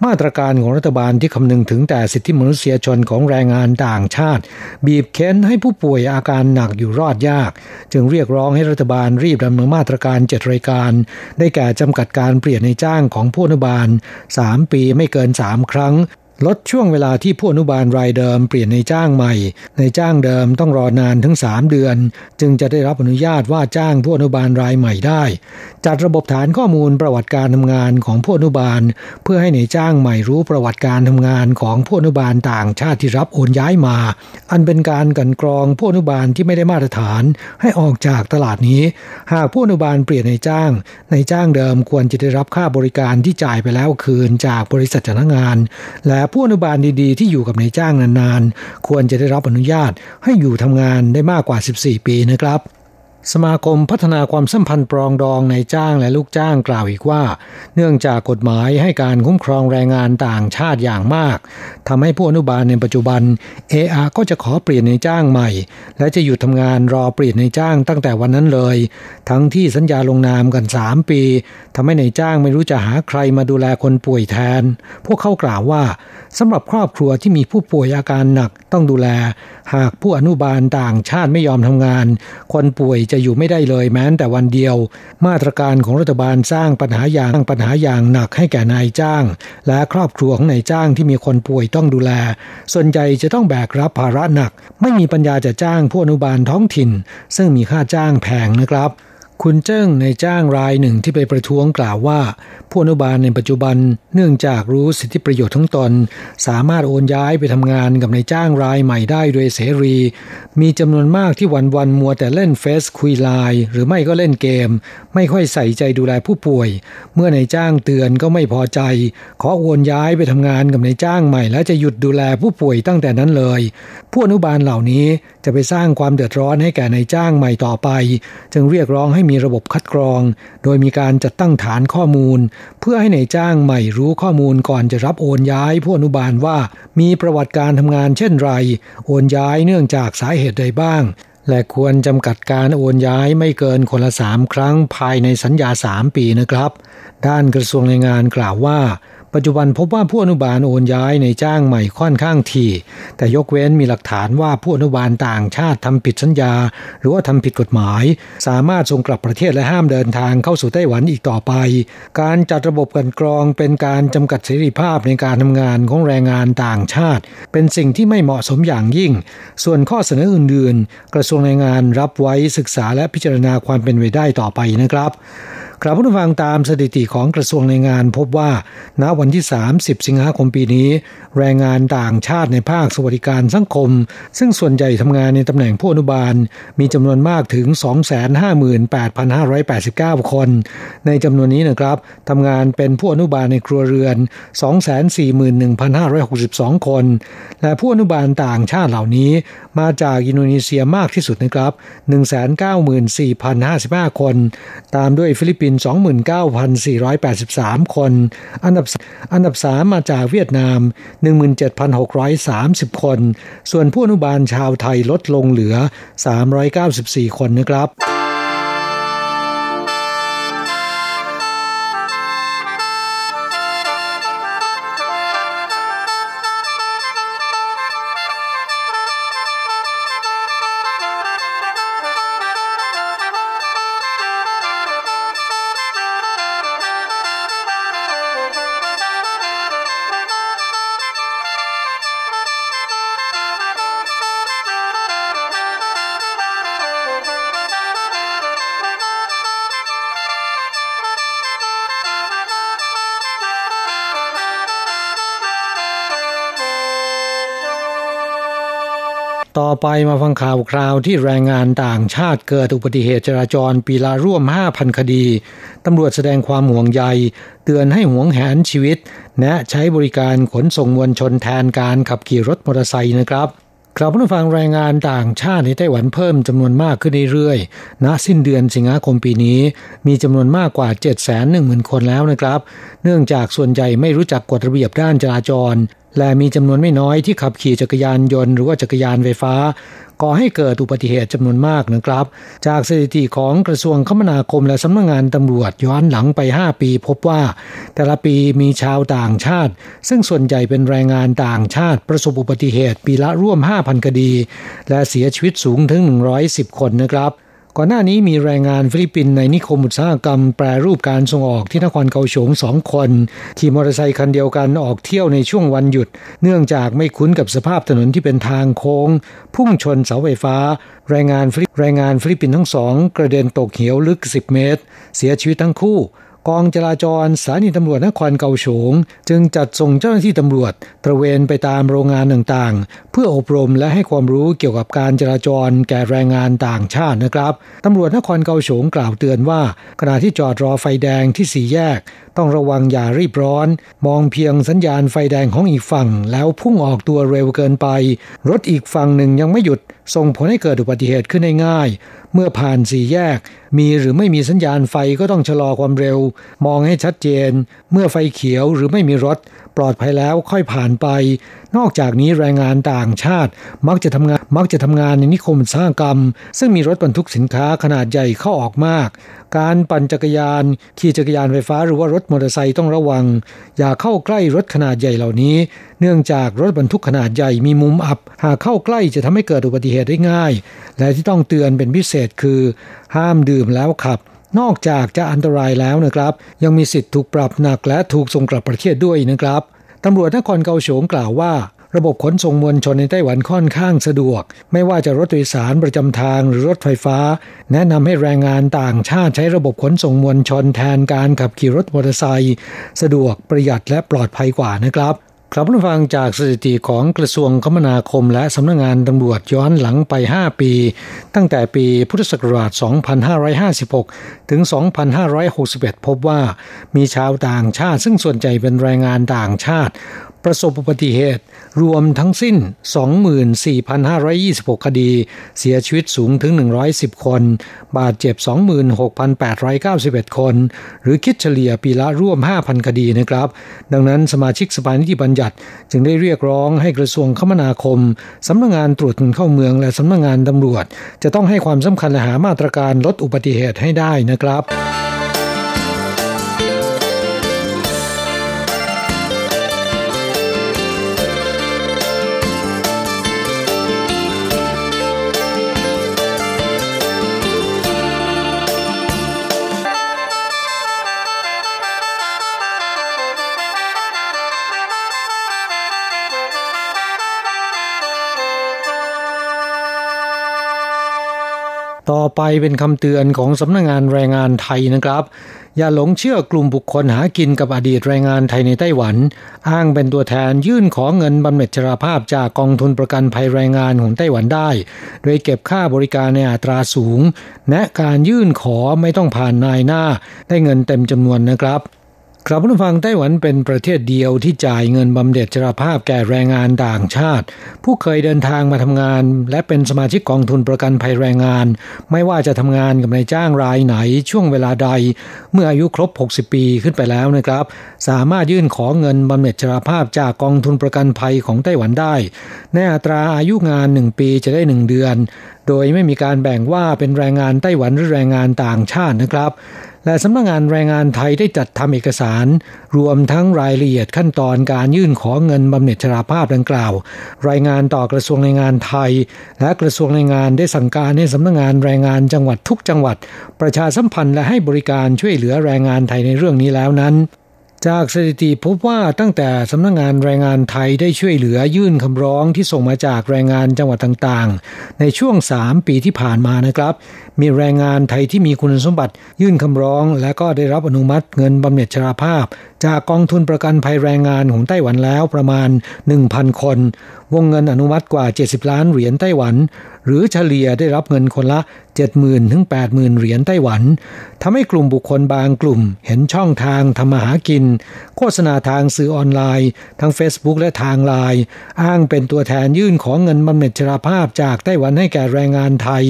มาตรการของรัฐบาลที่คำนึงถึงแต่สิทธิมนุษยชนของแรงงานต่างชาติ บีบเค้นให้ผู้ป่วยอาการหนักอยู่รอดยาก จึงเรียกร้องให้รัฐบาลรีบดำเนินมาตรการเจ็ดรายการ ได้แก่จำกัดการเปลี่ยนในจ้างของผู้นุบาล 3 ปีไม่เกิน 3 ครั้ง ลดช่วงเวลาที่ผู้อนุบาลรายเดิมเปลี่ยนในจ้างใหม่ ในจ้างเดิมต้องรอนานถึง 3 เดือน จึงจะได้รับอนุญาตว่าจ้างผู้อนุบาลรายใหม่ได้ จัดระบบฐานข้อมูลประวัติการทำงานของผู้อนุบาล เพื่อให้ในจ้างใหม่รู้ประวัติการทำงานของผู้อนุบาลต่างชาติที่รับโอนย้ายมา อันเป็นการกันกรองผู้อนุบาลที่ไม่ได้มาตรฐานให้ออกจากตลาดนี้ หากผู้อนุบาลเปลี่ยนในจ้าง ในจ้างเดิมควรจะได้รับค่าบริการที่จ่ายไปแล้วคืนจากบริษัทจ้างงาน และผู้อนุบาลดีๆ ที่อยู่กับนายจ้างนานๆ ควรจะได้รับอนุญาตให้อยู่ทำงานได้มากกว่า 14 ปีนะครับ สมาคมพัฒนาความสัมพันธ์ปรองดองในจ้างและลูกจ้างกล่าวอีกว่า เนื่องจากกฎหมายให้การคุ้มครองแรงงานต่างชาติอย่างมากทำให้ผู้อนุบาลในปัจจุบัน AR ก็จะขอเปลี่ยนในจ้างใหม่ และจะหยุดทำงานรอเปลี่ยนในจ้างตั้งแต่วันนั้นเลย ทั้งที่สัญญาลงนามกัน 3 ปีทำให้ในจ้างไม่รู้จะหาใครมาดูแลคนป่วยแทน พวกเขากล่าวว่าสำหรับครอบครัวที่มีผู้ป่วยอาการหนักต้องดูแล หากผู้อนุบาลต่างชาติไม่ยอมทำงาน คนป่วยจะอยู่ไม่ได้เลยแม้แต่วันเดียว มาตรการของรัฐบาลสร้างปัญหาอย่างปัญหาอย่างหนักให้แก่นายจ้าง และครอบครัวของนายจ้างที่มีคนป่วยต้องดูแล ส่วนใหญ่จะต้องแบกรับภาระหนัก ไม่มีปัญญาจะจ้างผู้อนุบาลท้องถิ่น ซึ่งมีค่าจ้างแพงนะครับ คุณเจิ้งในจ้างรายหนึ่งที่ไปประท้วงกล่าวว่า ผู้อนุบาลในปัจจุบันเนื่องจากรู้สิทธิประโยชน์ทั้งตน สามารถโอนย้ายไปทำงานกับในจ้างรายใหม่ได้โดยเสรี มีจำนวนมากที่วันวันมัวแต่เล่นเฟซคุยไลน์หรือไม่ก็เล่นเกม ไม่ค่อยใส่ใจดูแลผู้ป่วย เมื่อในจ้างเตือนก็ไม่พอใจ ขอโอนย้ายไปทำงานกับในจ้างใหม่ และจะหยุดดูแลผู้ป่วยตั้งแต่นั้นเลย ผู้อนุบาลเหล่านี้จะไปสร้างความเดือดร้อนให้แก่ในจ้างใหม่ต่อไป จึงเรียกร้องให้มีีระบบคัดกรอง โดยมีการจัดตั้งฐานข้อมูล เพื่อให้ในจ้างใหม่รู้ข้อมูลก่อนจะรับโอนย้ายผู้อนุบาลว่า มีประวัติการทำงานเช่นไร โอนย้ายเนื่องจากสาเหตุใดบ้าง และควรจำกัดการโอนย้ายไม่เกินคนละสามครั้งภายในสัญญาสามปีนะครับ ด้านกระทรวงแรงงานกล่าวว่า ปัจจุบันพบว่าผู้อนุบาลโอนย้ายในจ้างใหม่ค่อนข้างทีแต่ยกเว้นมีหลักฐานว่าผู้อนุบาลต่างชาติทำผิดสัญญา หรือว่าทำผิดกฎหมาย สามารถส่งกลับประเทศและห้ามเดินทางเข้าสู่ไต้หวันอีกต่อไป การจัดระบบกันกรองเป็นการจำกัดเสรีภาพในการทำงานของแรงงานต่างชาติ เป็นสิ่งที่ไม่เหมาะสมอย่างยิ่ง ส่วนข้อเสนออื่นๆ กระทรวงแรงงานรับไว้ศึกษาและพิจารณาความเป็นไปได้ต่อไปนะครับ ครับผู้ฟังตามสถิติของกระทรวงแรงงานพบว่า ณ วันที่ 30 สิงหาคมปีนี้ แรงงานต่างชาติในภาคสวัสดิการสังคม ซึ่งส่วนใหญ่ทำงานในตำแหน่งผู้อนุบาล มีจำนวนมากถึง 258,589 คน ในจำนวนนี้นะครับทำงานเป็นผู้อนุบาลในครัวเรือน 241,562 คน และผู้อนุบาลต่างชาติเหล่านี้ มาจากอินโดนีเซียมากที่สุดนะครับ 194,055 คน ตามด้วยฟิลิปปิน29,483 คน อันดับอันดับ 3 มาจากเวียดนาม 17,630 คน ส่วนผู้อนุบาลชาวไทยลดลงเหลือ 394 คนนะครับ ต่อไปมาฟังข่าวคราวที่แรงงานต่างชาติเกิดอุบัติเหตุจราจรปีละร่วม 5,000 คดี ตำรวจแสดงความห่วงใย เตือนให้หวงแหนชีวิตแนะใช้บริการขนส่งมวลชนแทนการขับขี่รถมอเตอร์ไซค์นะครับครับผู้ฟังแรงงานต่างชาติในไต้หวันเพิ่มจำนวนมากขึ้นเรื่อยๆ ณ สิ้นเดือนสิงหาคมปีนี้ มีจำนวนมากกว่า 7 1 0 0 0 0 คนแล้วนะครับ เนื่องจากส่วนใหญ่ไม่รู้จักกฎระเบียบด้านจราจร และมีจำนวนไม่น้อยที่ขับขี่จักรยานยนต์หรือว่าจักรยานไฟฟ้าก่อให้เกิดอุบัติเหตุจำนวนมากนะครับ จากสถิติของกระทรวงคมนาคมและสำนักงงานตำรวจย้อนหลังไป 5 ปี พบว่า แต่ละปีมีชาวต่างชาติ ซึ่งส่วนใหญ่เป็นแรงงานต่างชาติประสบอุบัติเหตุปีละร่วม 5,000 คดี และเสียชีวิตสูงถึง 110 คนนะครับ ก่อนหน้านี้มีแรงงานฟิลิปปินส์ในนิคมอุตสาหกรรมแปรรูปการส่งออกที่นครเกาฉงสองคนขี่มอเตอร์ไซค์คันเดียวกันออกเที่ยวในช่วงวันหยุด เนื่องจากไม่คุ้นกับสภาพถนนที่เป็นทางโค้ง พุ่งชนเสาไฟฟ้า แรงงานฟิลิปแรงงานฟิลิปปินส์ทั้งสองกระเด็นตกเหวลึก 10 เมตร เสียชีวิตทั้งคู่ กองจราจรสถานีตำรวจนครเกาสงจึงจัดส่งเจ้าหน้าที่ตำรวจตระเวนไปตามโรงงานต่างๆ เพื่ออบรมและให้ความรู้เกี่ยวกับการจราจรแก่แรงงานต่างชาตินะครับตำรวจนครเกาสงกล่าวเตือนว่า ขณะที่จอดรอไฟแดงที่สี่แยก ต้องระวังอย่ารีบร้อน มองเพียงสัญญาณไฟแดงของอีกฝั่ง แล้วพุ่งออกตัวเร็วเกินไป รถอีกฝั่งหนึ่งยังไม่หยุดส่งผลให้เกิดอุบัติเหตุขึ้นได้ง่าย เมื่อผ่านสี่แยก มีหรือไม่มีสัญญาณไฟก็ต้องชะลอความเร็ว มองให้ชัดเจน เมื่อไฟเขียวหรือไม่มีรถ ปลอดภัยแล้วค่อยผ่านไป นอกจากนี้แรงงานต่างชาติมักจะทำงานมักจะทำงานในนิคมอุตสาหกรรม ซึ่งมีรถบรรทุกสินค้าขนาดใหญ่เข้าออกมาก การปั่นจักรยานขี่จักรยานไฟฟ้าหรือว่ารถมอเตอร์ไซค์ต้องระวัง อย่าเข้าใกล้รถขนาดใหญ่เหล่านี้ เนื่องจากรถบรรทุกขนาดใหญ่มีมุมอับ หากเข้าใกล้จะทำให้เกิดอุบัติเหตุได้ง่าย และที่ต้องเตือนเป็นพิเศษคือ ห้ามดื่มแล้วขับนอกจากจะอันตรายแล้วนะครับ ยังมีสิทธิ์ถูกปรับหนักและถูกส่งกลับประเทศด้วยนะครับ ตำรวจนครเกาโฉงกล่าวว่า ระบบขนส่งมวลชนในไต้หวันค่อนข้างสะดวก ไม่ว่าจะรถโดยสารประจำทางหรือรถไฟฟ้า แนะนำให้แรงงานต่างชาติใช้ระบบขนส่งมวลชนแทนการขับขี่รถมอเตอร์ไซค์สะดวกประหยัดและปลอดภัยกว่านะครับ ครับผู้ฟังจากสถิติของกระทรวงคมนาคมและสำนักงงานตำรวจย้อนหลังไป 5 ปี ตั้งแต่ปีพุทธศักราช 2556 ถึง 2561 พบว่ามีชาวต่างชาติซึ่งส่วนใหญ่เป็นแรงงานต่างชาติ ประสบอุบัติเหตุ รวมทั้งสิ้น 24,526 คดี เสียชีวิตสูงถึง 110 คน บาดเจ็บ 26,891 คน หรือคิดเฉลี่ยปีละร่วม 5,000 คดีนะครับ ดังนั้นสมาชิกสภานิติบัญญัติ จึงได้เรียกร้องให้กระทรวงคมนาคม สำนักงงานตรวจคนเข้าเมืองและสำนักงงานตำรวจ จะต้องให้ความสำคัญและหามาตรการลดอุบัติเหตุให้ได้นะครับ ต่อไปเป็นคำเตือนของสำนักงงานแรงงานไทยนะครับ อย่าหลงเชื่อกลุ่มบุคคลหากินกับอดีตแรงงานไทยในไต้หวัน อ้างเป็นตัวแทนยื่นขอเงินบำเหน็จชราภาพจากกองทุนประกันภัยแรงงานของไต้หวันได้ โดยเก็บค่าบริการในอัตราสูง และการยื่นขอไม่ต้องผ่านนายหน้า ได้เงินเต็มจำนวนนะครับ ครับผู้ฟังไต้หวันเป็นประเทศเดียวที่จ่ายเงินบำเหน็จชราภาพแก่แรงงานต่างชาติ ผู้เคยเดินทางมาทำงาน และเป็นสมาชิกกองทุนประกันภัยแรงงาน ไม่ว่าจะทำงานกับนายจ้างรายไหนช่วงเวลาใด เมื่ออายุครบ 60 ปีขึ้นไปแล้วนะครับ สามารถยื่นขอเงินบำเหน็จชราภาพจากกองทุนประกันภัยของไต้หวันได้ ในอัตราอายุงาน 1 ปีจะได้ 1 เดือน โดยไม่มีการแบ่งว่าเป็นแรงงานไต้หวันหรือแรงงานต่างชาตินะครับ และสำนักงงานแรงงานไทยได้จัดทำเอกสาร รวมทั้งรายละเอียดขั้นตอนการยื่นขอเงินบำเหน็จชราภาพดังกล่าว รายงานต่อกระทรวงแรงงานไทย และกระทรวงแรงงานได้สั่งการให้สำนักงงานแรงงานจังหวัดทุกจังหวัด ประชาสัมพันธ์และให้บริการช่วยเหลือแรงงานไทยในเรื่องนี้แล้วนั้น จากสถิติพบว่าตั้งแต่สำนักงงานแรงงานไทยได้ช่วยเหลือยื่นคำร้องที่ส่งมาจากแรงงานจังหวัดต่างๆ ในช่วง 3 ปีที่ผ่านมานะครับ มีแรงงานไทยที่มีคุณสมบัติยื่นคำร้อง และก็ได้รับอนุมัติเงินบำเหน็จชราภาพ จากกองทุนประกันภัยแรงงานของไต้หวันแล้วประมาณ 1,000 คน วงเงินอนุมัติกว่า 70 ล้านเหรียญไต้หวัน หรือเฉลี่ยได้รับเงินคนละ 70,000ถึง80,000 เหรียญไต้หวันทำให้กลุ่มบุคคลบางกลุ่ม เห็นช่องทางทำมาหากิน โฆษณาทางสื่อออนไลน์ ทั้ง Facebook และทางไลน์อ้างเป็นตัวแทนยื่นของเงินบำเหน็จชราภาพจากไต้หวันให้แก่แรงงานไทย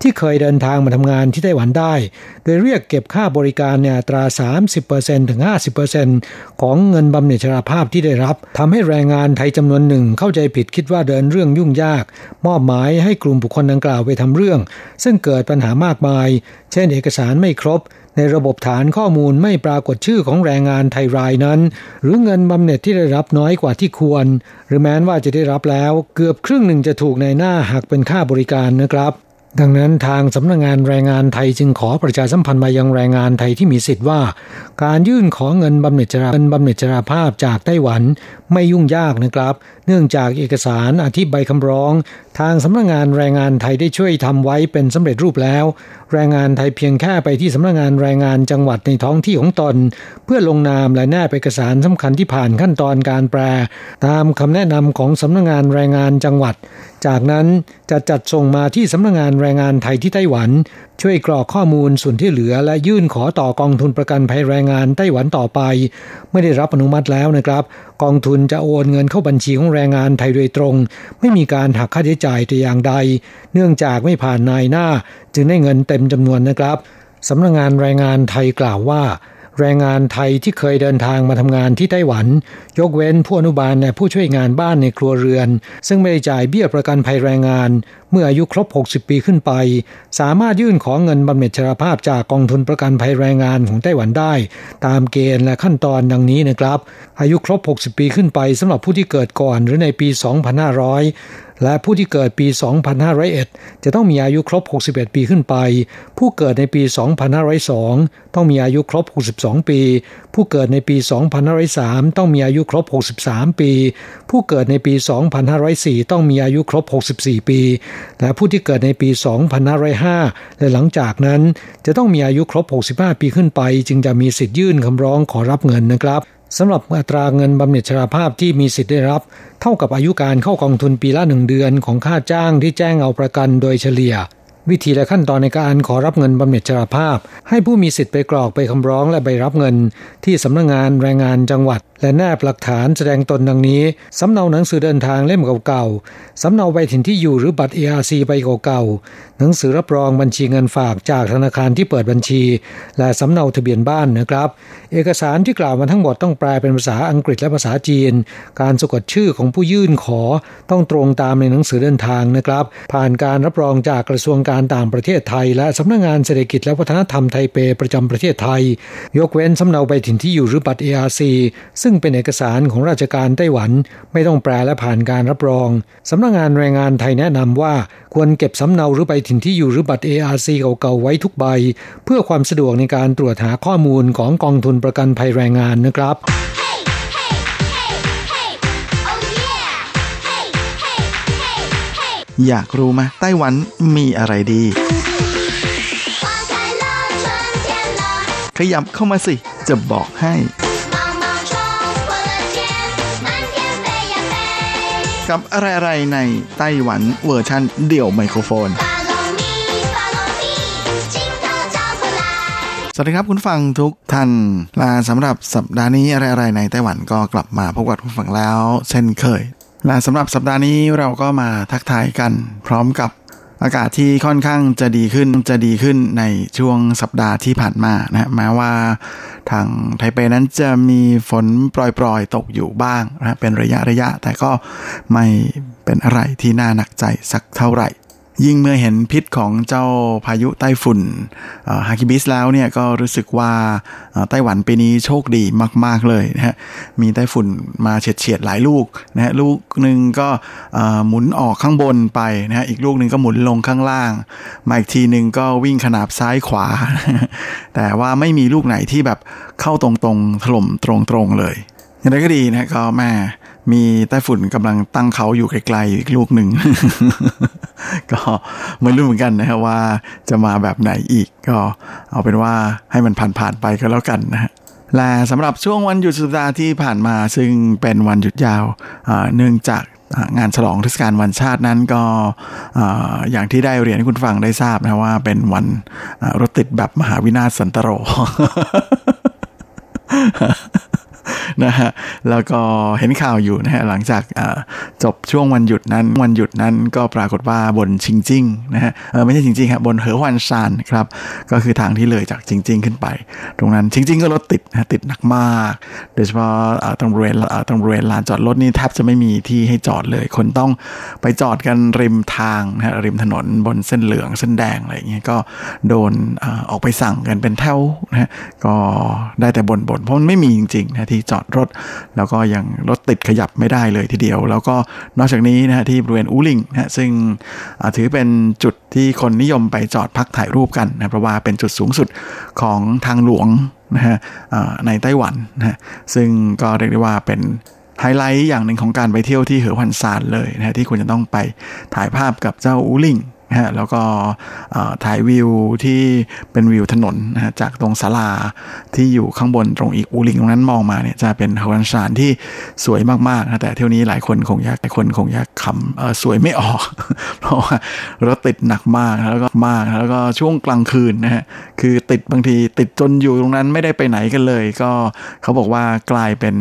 ที่เคยเดินทางมาทำงานที่ไต้หวันได้ โดยเรียกเก็บค่าบริการในอัตรา 30%ถึง 50%ของเงินบำเหน็จชราภาพที่ได้รับทำให้แรงงานไทยจำนวนหนึ่งเข้าใจผิดคิดว่าเดินเรื่องยุ่งยาก มอบหมายให้กลุ่มบุคคลดังกล่าวไปทำเรื่อง ซึ่งเกิดปัญหามากมาย เช่นเอกสารไม่ครบ ในระบบฐานข้อมูลไม่ปรากฏชื่อของแรงงานไทยรายนั้น หรือเงินบำเหน็จที่ได้รับน้อยกว่าที่ควร หรือแม้ว่าจะได้รับแล้ว เกือบครึ่งหนึ่งจะถูกในหน้าหักเป็นค่าบริการนะครับ ดังนั้นทางสำนักงงานแรงงานไทยจึงขอประชาสัมพันธ์มายังแรงงานไทยที่มีสิทธิ์ว่า การยื่นขอเงินบำเหน็จชราเงินบำเหน็จชราภาพจากไต้หวันไม่ยุ่งยากนะครับ เนื่องจากเอกสารอธิบายคำร้องทางสำนักงงานแรงงานไทยได้ช่วยทำไว้เป็นสำเร็จรูปแล้ว แรงงานไทยเพียงแค่ไปที่สำนักงงานแรงงานจังหวัดในท้องที่ของตน เพื่อลงนามและแนบเอกสารสำคัญที่ผ่านขั้นตอนการแปล ตามคำแนะนำของสำนักงงานแรงงานจังหวัด จากนั้นจะจัดส่งมาที่สำนักงงานแรงงานไทยที่ไต้หวัน ช่วยกรอกข้อมูลส่วนที่เหลือและยื่นขอต่อกองทุนประกันภัยแรงงานไต้หวันต่อไป ไม่ได้รับอนุมัติแล้วนะครับ กองทุนจะโอนเงินเข้าบัญชีของแรงงานไทยโดยตรง ไม่มีการหักค่าใช้จ่ายแต่อย่างใด เนื่องจากไม่ผ่านนายหน้า จึงได้เงินเต็มจำนวนนะครับสำนักงงานแรงงานไทยกล่าวว่า แรงงานไทยที่เคยเดินทางมาทำงานที่ไต้หวัน ยกเว้นผู้อนุบาลและผู้ช่วยงานบ้านในครัวเรือน ซึ่งไม่ได้จ่ายเบี้ยประกันภัยแรงงาน เมื่ออายุครบ 60 ปีขึ้นไป สามารถยื่นขอเงินบำเหน็จชราภาพจากกองทุนประกันภัยแรงงานของไต้หวันได้ ตามเกณฑ์และขั้นตอนดังนี้นะครับ อายุครบ 60 ปีขึ้นไปสำหรับผู้ที่เกิดก่อนหรือในปี 2500 และผู้ที่เกิดปี 2501 จะต้องมีอายุครบ 61 ปีขึ้นไป ผู้เกิดในปี 2502 ต้องมีอายุครบ 62 ปี ผู้เกิดในปี 2503 ต้องมีอายุครบ 63 ปี ผู้เกิดในปี 2504 ต้องมีอายุครบ 64 ปี และผู้ที่เกิดในปี 2505 และหลังจากนั้นจะต้องมีอายุครบ 65 ปีขึ้นไป จึงจะมีสิทธิ์ยื่นคำร้องขอรับเงินนะครับ สำหรับอัตราเงินบำเหน็จชราภาพที่มีสิทธิ์ได้รับ เท่ากับอายุการเข้ากองทุนปีละหนึ่งเดือนของค่าจ้างที่แจ้งเอาประกันโดยเฉลี่ย วิธีและขั้นตอนในการขอรับเงินบำเหน็จชราภาพ ให้ผู้มีสิทธิ์ไปกรอกไปคำร้องและใบรับเงิน ที่สำนักงงานแรงงานจังหวัด และแนบหลักฐานแสดงตนดังนี้ สำเนาหนังสือเดินทางเล่มเก่าๆ สำเนาใบถิ่นที่อยู่หรือบัตร ARC ใบเก่าๆ หนังสือรับรองบัญชีเงินฝากจากธนาคารที่เปิดบัญชี และสำเนาทะเบียนบ้านนะครับ เอกสารที่กล่าวมาทั้งหมดต้องแปลเป็นภาษาอังกฤษและภาษาจีน การสะกดชื่อของผู้ยื่นขอต้องตรงตามในหนังสือเดินทางนะครับ ผ่านการรับรองจากกระทรวงการต่างประเทศไทย และสำนักงงานเศรษฐกิจและวัฒนธรรมไทเปประจำประเทศไทย ยกเว้นสำเนาใบถิ่นที่อยู่หรือบัตร ARC ซึ่งเป็นเอกสารของราชการไต้หวันไม่ต้องแปลและผ่านการรับรอง สำนักงงานแรงงานไทยแนะนำว่าควรเก็บสำเนาหรือใบถิ่นที่อยู่หรือบัตร ARC เก่าๆไว้ทุกใบ เพื่อความสะดวกในการตรวจหาข้อมูลของกองทุนประกันภัยแรงงานนะครับอยากรู้ไหมไต้หวันมีอะไรดี ขยับเข้ามาสิ จะบอกให้ กับ อะไร ๆ ในไต้หวันเวอร์ชันเดี่ยวไมโครโฟน สวัสดีครับคุณฟังทุกท่านลาสำหรับสัปดาห์นี้อะไร ๆ ในไต้หวันก็กลับมาพบกับคุณฟังแล้ว เช่นเคยและสำหรับสัปดาห์นี้เราก็มาทักทายกัน พร้อมกับ อากาศที่ค่อนข้างจะดีขึ้นจะดีขึ้นในช่วงสัปดาห์ที่ผ่านมานะแม้ว่าทางไทเปนั้นจะมีฝนปล่อยๆ ตกอยู่บ้างนะเป็นระยะระยะ แต่ก็ไม่เป็นอะไรที่น่าหนักใจสักเท่าไหร่ ยิ่งเมื่อเห็นพิษของเจ้าพายุไต้ฝุ่นฮากิบิสแล้วเนี่ยก็รู้สึกว่าไต้หวันปีนี้โชคดีมาก ๆ เลยนะฮะมีไต้ฝุ่นมาเฉียดเฉียดหลายลูกนะฮะลูกหนึ่งก็หมุนออกข้างบนไปนะฮะอีกลูกหนึ่งก็หมุนลงข้างล่าง มาอีกทีหนึ่งก็วิ่งขนาบซ้ายขวา แต่ว่าไม่มีลูกไหนที่แบบเข้าตรงๆถล่มตรงๆเลยอย่างไรก็ดีนะก็แม่ มีไต้ฝุ่นกำลังตั้งเขาอยู่ไกลๆอีกลูกหนึ่ง ก็ไม่รู้เหมือนกันนะครับว่าจะมาแบบไหนอีก ก็เอาเป็นว่าให้มันผ่านๆไปก็แล้วกันนะฮะและสำหรับช่วงวันหยุดสุดสัปดาห์ที่ผ่านมาซึ่งเป็นวันหยุดยาวเนื่องจากงานฉลองเทศกาลวันชาตินั้นก็อย่างที่ได้เรียนให้คุณฟังได้ทราบนะว่าเป็นวันรถติดแบบมหาวินาศสันตโร นะฮะแล้วก็เห็นข่าวอยู่นะฮะหลังจากจบช่วงวันหยุดนั้นวันหยุดนั้นก็ปรากฏว่าบนชิงจิ้งนะฮะไม่ใช่ชิงจิ้งครับบนเหอวันซานครับก็คือทางที่เลยจากชิงจิ้งขึ้นไป ตรงนั้นชิงจิ้งก็รถติดนะติดหนักมาก โดยเฉพาะตรงบริเวณตรงบริเวณลานจอดรถนี่แทบจะไม่มีที่ให้จอดเลย คนต้องไปจอดกันริมทางนะฮะริมถนนบนเส้นเหลืองเส้นแดงอะไรอย่างเงี้ยก็โดนออกไปสั่งกันเป็นแถวนะฮะก็ได้แต่บนบนเพราะมันไม่มีจริงๆนะที่จอดรถ แล้วก็ยังรถติดขยับไม่ได้เลยทีเดียว แล้วก็นอกจากนี้นะฮะที่บริเวณอูลิงนะซึ่งถือเป็นจุดที่คนนิยมไปจอดพักถ่ายรูปกันนะเพราะว่าเป็นจุดสูงสุดของทางหลวงนะฮะในไต้หวันนะซึ่งก็เรียกได้ว่าเป็นไฮไลท์อย่างหนึ่งของการไปเที่ยวที่เหอพันซานเลยนะที่คุณจะต้องไปถ่ายภาพกับเจ้าอูลิง ฮะแล้วก็ถ่ายวิวที่เป็นวิวถนนนะฮะจากตรงศาลาที่อยู่ข้างบนตรงอีกอูลิงตรงนั้นมองมาเนี่ยจะเป็นฮวันชานที่สวยมากๆนะแต่เที่ยวนี้หลายคนคงอยากหลายคนคงอยากคำสวยไม่ออก เพราะว่ารถติดหนักมากแล้วก็มากแล้วก็ช่วงกลางคืนนะฮะคือติดบางทีติดจนอยู่ตรงนั้นไม่ได้ไปไหนกันเลย ก็เขาบอกว่ากลายเป็น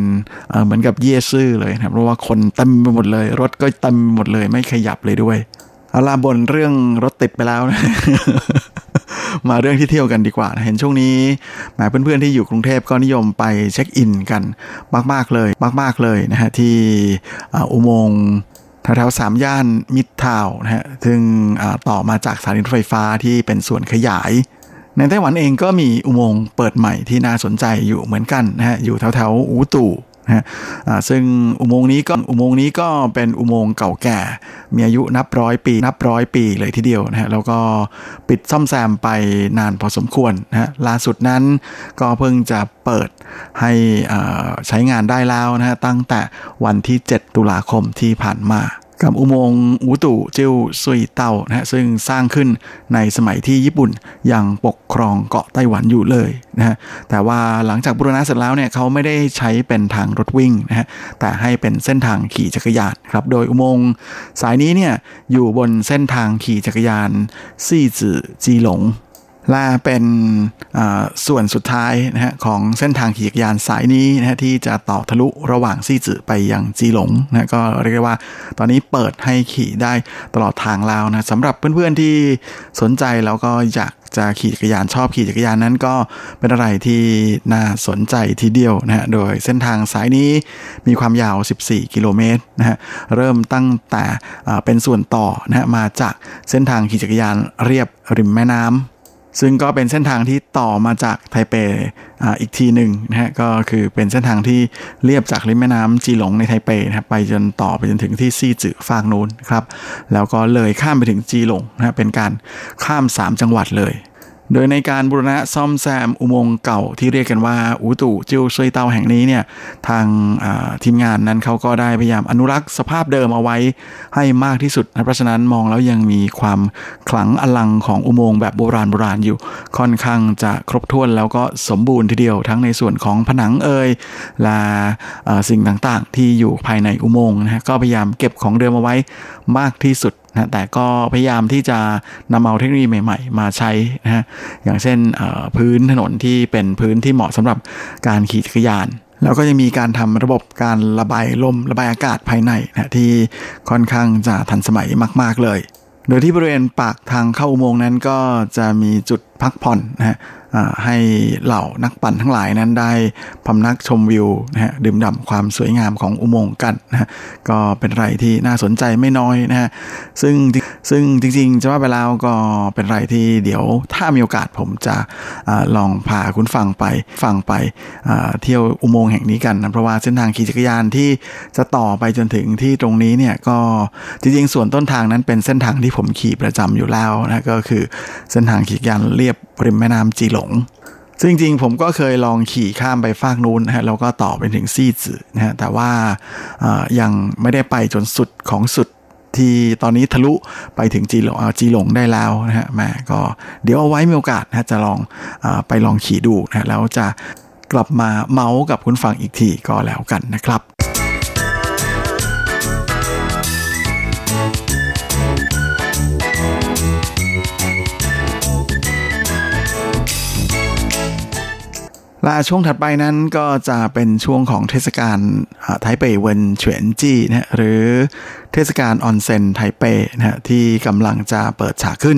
เหมือนกับเย่ซื่อเลยนะเพราะว่าคนเต็มไปหมดเลย รถก็เต็มหมดเลยไม่ขยับเลยด้วย เอาลาบนเรื่องรถติดไปแล้วนะมาเรื่องที่เที่ยวกันดีกว่า เห็นช่วงนี้แหมเพื่อนๆที่อยู่กรุงเทพก็นิยมไปเช็คอินกันมากๆเลย มาก ๆเลยนะฮะที่อุโมงค์แถวๆสามย่านมิดทาวนะฮะซึ่งต่อมาจากสถานีรถไฟฟ้าที่เป็นส่วนขยาย ในไต้หวันเองก็มีอุโมงค์เปิดใหม่ที่น่าสนใจอยู่เหมือนกันนะฮะอยู่แถวๆอูตู่ นะฮะซึ่งอุโมงค์นี้ก็อุโมงค์นี้ก็เป็นอุโมงค์เก่าแก่ มีอายุนับร้อยปีนับร้อยปีเลยทีเดียวนะฮะแล้วก็ปิดซ่อมแซมไปนานพอสมควรนะฮะล่าสุดนั้นก็เพิ่งจะเปิดให้ใช้งานได้แล้วนะฮะตั้งแต่วันที่ 7 ตุลาคมที่ผ่านมา กับอุโมงค์อูตู่จิวซุยเตานะฮะซึ่งสร้างขึ้นในสมัยที่ญี่ปุ่นยังปกครองเกาะไต้หวันอยู่เลยนะฮะแต่ว่าหลังจากบูรณะเสร็จแล้วเนี่ยเขาไม่ได้ใช้เป็นทางรถวิ่งนะฮะแต่ให้เป็นเส้นทางขี่จักรยานครับโดยอุโมงค์สายนี้เนี่ยอยู่บนเส้นทางขี่จักรยานซี่จื่อจีหลง และเป็นส่วนสุดท้ายนะฮะของเส้นทางขี่จักรยานสายนี้นะฮะที่จะต่อทะลุระหว่างซี่จื่อไปยังจีหลงนะก็เรียกว่าตอนนี้เปิดให้ขี่ได้ตลอดทางแล้วนะสำหรับเพื่อนๆที่สนใจแล้วก็อยากจะขี่จักรยานชอบขี่จักรยานนั้นก็เป็นอะไรที่น่าสนใจทีเดียวนะฮะโดยเส้นทางสายนี้มีความยาว 14 กิโลเมตรนะฮะเริ่มตั้งแต่เป็นส่วนต่อนะฮะมาจากเส้นทางขี่จักรยานเรียบริมแม่น้ำ ซึ่งก็เป็นเส้นทางที่ต่อมาจากไทเปออีกทีหนึ่งนะฮะก็คือเป็นเส้นทางที่เรียบจากริมแม่น้ำจีหลงในไทเปนะครับไปจนต่อไปจนถึงที่ซี่จือฟากนู้นครับแล้วก็เลยข้ามไปถึงจีหลงนะเป็นการข้าม 3 จังหวัดเลย โดยในการบูรณะซ่อมแซมอุโมงค์เก่าที่เรียกกันว่าอูตู่จิวซุยเตาแห่งนี้เนี่ยทางทีมงานนั้นเขาก็ได้พยายามอนุรักษ์สภาพเดิมเอาไว้ให้มากที่สุดนะเพราะฉะนั้นมองแล้วยังมีความขลังอลังของอุโมงค์แบบโบราณโบราณอยู่ ค่อนข้างจะครบถ้วนแล้วก็สมบูรณ์ทีเดียวทั้งในส่วนของผนังเอ่ยและสิ่งต่างๆ ที่อยู่ภายในอุโมงค์นะฮะก็พยายามเก็บของเดิมเอาไว้มากที่สุด นะแต่ก็พยายามที่จะนำเอาเทคโนโลยีใหม่ ๆ มาใช้นะฮะอย่างเช่นพื้นถนนที่เป็นพื้นที่เหมาะสำหรับการขี่จักรยานแล้วก็ยังมีการทำระบบการระบายลมระบายอากาศภายในนะที่ค่อนข้างจะทันสมัยมาก ๆ เลย โดยที่บริเวณปากทางเข้าอุโมงค์นั้นก็จะมีจุดพักผ่อนนะฮะ ให้เหล่านักปั่นทั้งหลายนั้นได้พำนักชมวิวนะฮะดื่มด่ำความสวยงามของอุโมงค์กันนะฮะก็เป็นไรที่น่าสนใจไม่น้อยนะฮะซึ่งซึ่งจริงๆ จะว่าไปแล้วก็เป็นไรที่เดี๋ยวถ้ามีโอกาสผมจะอลองพาคุณฟังไปฟังไปเที่ยวอุโมงค์แห่งนี้กันนะเพราะว่าเส้นทางขี่จักรยานที่จะต่อไปจนถึงที่ตรงนี้เนี่ยก็จริงๆ ส่วนต้นทางนั้นเป็นเส้นทางที่ผมขี่ประจำอยู่แล้วนะก็คือเส้นทางขี่จักรยานเรียบริมแม่น้ำจีหลง ซึ่งจริงผมก็เคยลองขี่ข้ามไปฟากนู้นนะฮะแล้วก็ต่อไปถึงซี่จื่อนะฮะแต่ว่ายังไม่ได้ไปจนสุดของสุดที่ตอนนี้ทะลุไปถึงจีหลงจีหลงได้แล้วนะฮะแม่ก็เดี๋ยวเอาไว้มีโอกาสนะจะลองอไปลองขี่ดูนะแล้วจะกลับมาเมาส์กับคุณฟังอีกทีก็แล้วกันนะครับ และช่วงถัดไปนั้นก็จะเป็นช่วงของเทศกาลไทเป溫泉季นะหรือเทศกาลออนเซ็นไทเปนะฮะที่กำลังจะเปิดฉากขึ้น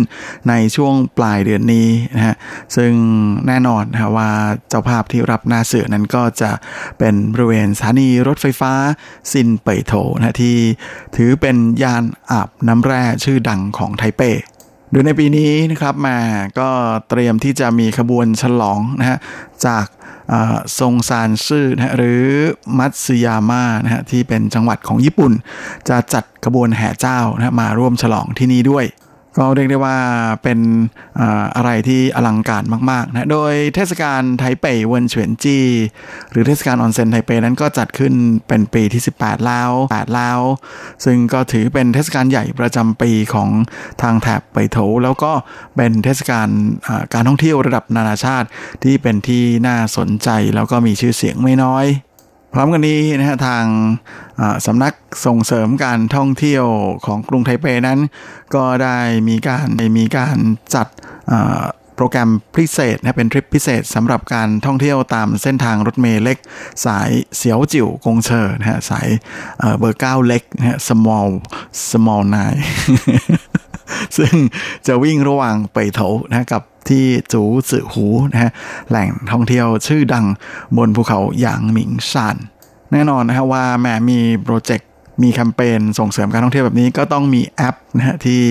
ในช่วงปลายเดือนนี้นะฮะซึ่งแน่นอนนะว่าเจ้าภาพที่รับหน้าเสือนั้นก็จะเป็นบริเวณสถานีรถไฟฟ้าซินเป่ยโถนะที่ถือเป็นย่านอาบน้ำแร่ชื่อดังของไทเป โดยในปีนี้นะครับมาก็เตรียมที่จะมีขบวนฉลองนะฮะจากทรงซานซื่อนะหรือมัตสึยาม่านะฮะที่เป็นจังหวัดของญี่ปุ่น จะจัดขบวนแห่เจ้านะมาร่วมฉลองที่นี่ด้วย ก็เรียกได้ว่าเป็นอะไรที่อลังการมากๆนะโดยเทศกาลไทเปเวินเฉวียนจีหรือเทศกาลออนเซ็นไทเปนั้นก็จัดขึ้นเป็นปีที่ 18 แล้ว 8 แล้ว ซึ่งก็ถือเป็นเทศกาลใหญ่ประจำปีของทางแถบไปโถแล้วก็เป็นเทศกาลการท่องเที่ยวระดับนานาชาติที่เป็นที่น่าสนใจแล้วก็มีชื่อเสียงไม่น้อย พร้อมกันนี้นะฮะทางสำนักส่งเสริมการท่องเที่ยวของกรุงไทเปนั้น ก็ได้มีการมีการจัดโปรแกรมพิเศษนะเป็นทริปพิเศษสำหรับการท่องเที่ยวตามเส้นทางรถเมล์เล็ก สายเสียวจิ๋วกงเชอร์นะฮะสายเบอร์เก้าเล็กนะฮะ small small nine ซึ่งจะวิ่งระหว่างไปโถนะกับ ที่จูสือหูนะฮะแหล่งท่องเที่ยวชื่อดังบนภูเขาหยางหมิงซานแน่นอนนะฮะว่าแม้มีโปรเจกต์มีแคมเปญส่งเสริมการท่องเที่ยวแบบนี้ก็ต้องมีแอปนะฮะที่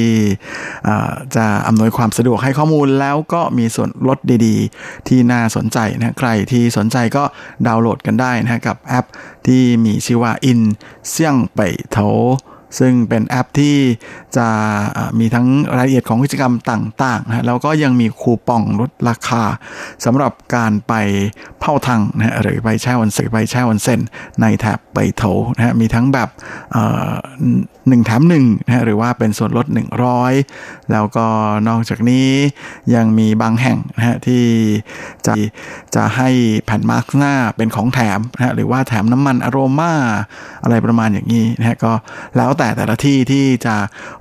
จะอำนวยความสะดวกให้ข้อมูลแล้วก็มีส่วนลดดีๆ ที่น่าสนใจนะใครที่สนใจก็ดาวน์โหลดกันได้นะกับแอปที่มีชื่อว่า In เซี่ยงเป่ยเถา ซึ่งเป็นแอปที่จะมีทั้งรายละเอียดของกิจกรรมต่างๆนะแล้วก็ยังมีคูปองลดราคาสำหรับการไปเผ่าทังนะหรือไปแช่วันสึกไปแช่วันเซนในแถบไปโถนะฮะมีทั้งแบบหนึ่งแถมหนึ่งนะหรือว่าเป็นส่วนลด 100 แล้วก็นอกจากนี้ยังมีบางแห่งนะฮะที่จะจะให้แผ่นมาสก์หน้าเป็นของแถมนะหรือว่าแถมน้ำมันอโรมาอะไรประมาณอย่างนี้นะฮะก็แล้วแต่แต่ละที่ที่จะ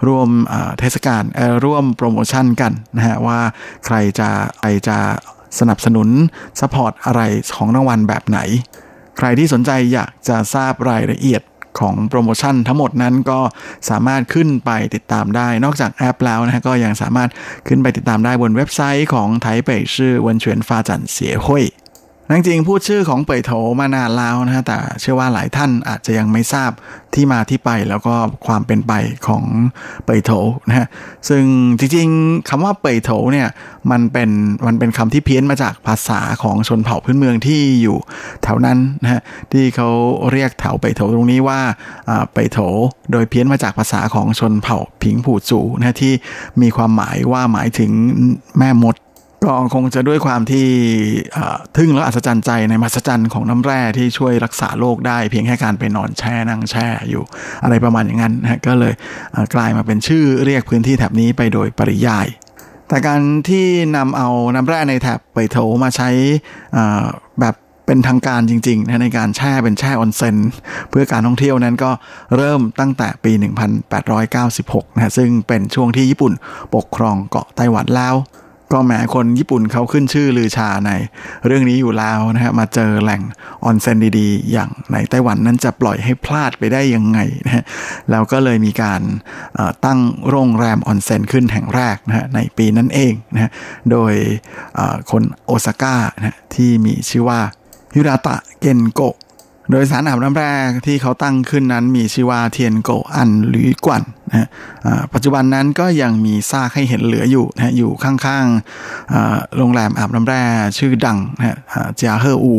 ร่วมเทศกาลร่วมโปรโมชั่นกันนะฮะว่าใครจะใครจะสนับสนุน support อะไรของรางวัลแบบไหน ใครที่สนใจอยากจะทราบรายละเอียดของโปรโมชั่นทั้งหมดนั้นก็สามารถขึ้นไปติดตามได้ นอกจากแอปแล้วนะฮะก็ยังสามารถขึ้นไปติดตามได้บนเว็บไซต์ของไทเปชื่อวันเฉียนฟาจันเสียห้วย จริงพูดชื่อของเป่ยโถมานานแล้วนะฮะแต่เชื่อว่าหลายท่านอาจจะยังไม่ทราบที่มาที่ไปแล้วก็ความเป็นไปของเป่ยโถนะฮะซึ่งจริงๆคำว่าเป่ยโถเนี่ยมันเป็นมันเป็นคำที่เพี้ยนมาจากภาษาของชนเผ่าพื้นเมืองที่อยู่แถวนั้นนะฮะที่เขาเรียกแถวเป่ยโถตรงนี้ว่าเป่ยโถ โดยเพี้ยนมาจากภาษาของชนเผ่าผิงผู่จูนะที่มีความหมายว่าหมายถึงแม่มด ก็คงจะด้วยความที่ทึ่งและอัศจรรย์ใจในมหัศจรรย์ของน้ำแร่ที่ช่วยรักษาโรคได้ เพียงแค่การไปนอนแช่นั่งแช่อยู่อะไรประมาณอย่างนั้นนะก็เลยกลายมาเป็นชื่อเรียกพื้นที่แถบนี้ไปโดยปริยาย แต่การที่นำเอาน้ำแร่ในแถบไปโถมาใช้แบบเป็นทางการจริงๆนะในการแช่เป็นแช่ออนเซนเพื่อการท่องเที่ยวนั้นก็เริ่มตั้งแต่ปี 1896นะซึ่งเป็นช่วงที่ญี่ปุ่นปกครองเกาะไต้หวันแล้ว ก็แหมคนญี่ปุ่นเขาขึ้นชื่อลือชาในเรื่องนี้อยู่แล้วนะฮะมาเจอแหล่งออนเซ็นดีๆ อย่างในไต้หวันนั้นจะปล่อยให้พลาดไปได้ยังไงนะฮะแล้วก็เลยมีการตั้งโรงแรมออนเซ็นขึ้นแห่งแรกนะฮะในปีนั้นเองนะฮะโดยคนโอซาก้านะที่มีชื่อว่าฮิราตะเกนโกโดยสถานอาบน้ำแร่ที่เขาตั้งขึ้นนั้นมีชื่อว่าเทียนโกอันหรือกวน นะปัจจุบันนั้นก็ยังมีซากให้เห็นเหลืออยู่นะอยู่ข้างๆโรงแรมอาบน้ำแร่ชื่อดังนะเจียเฮออู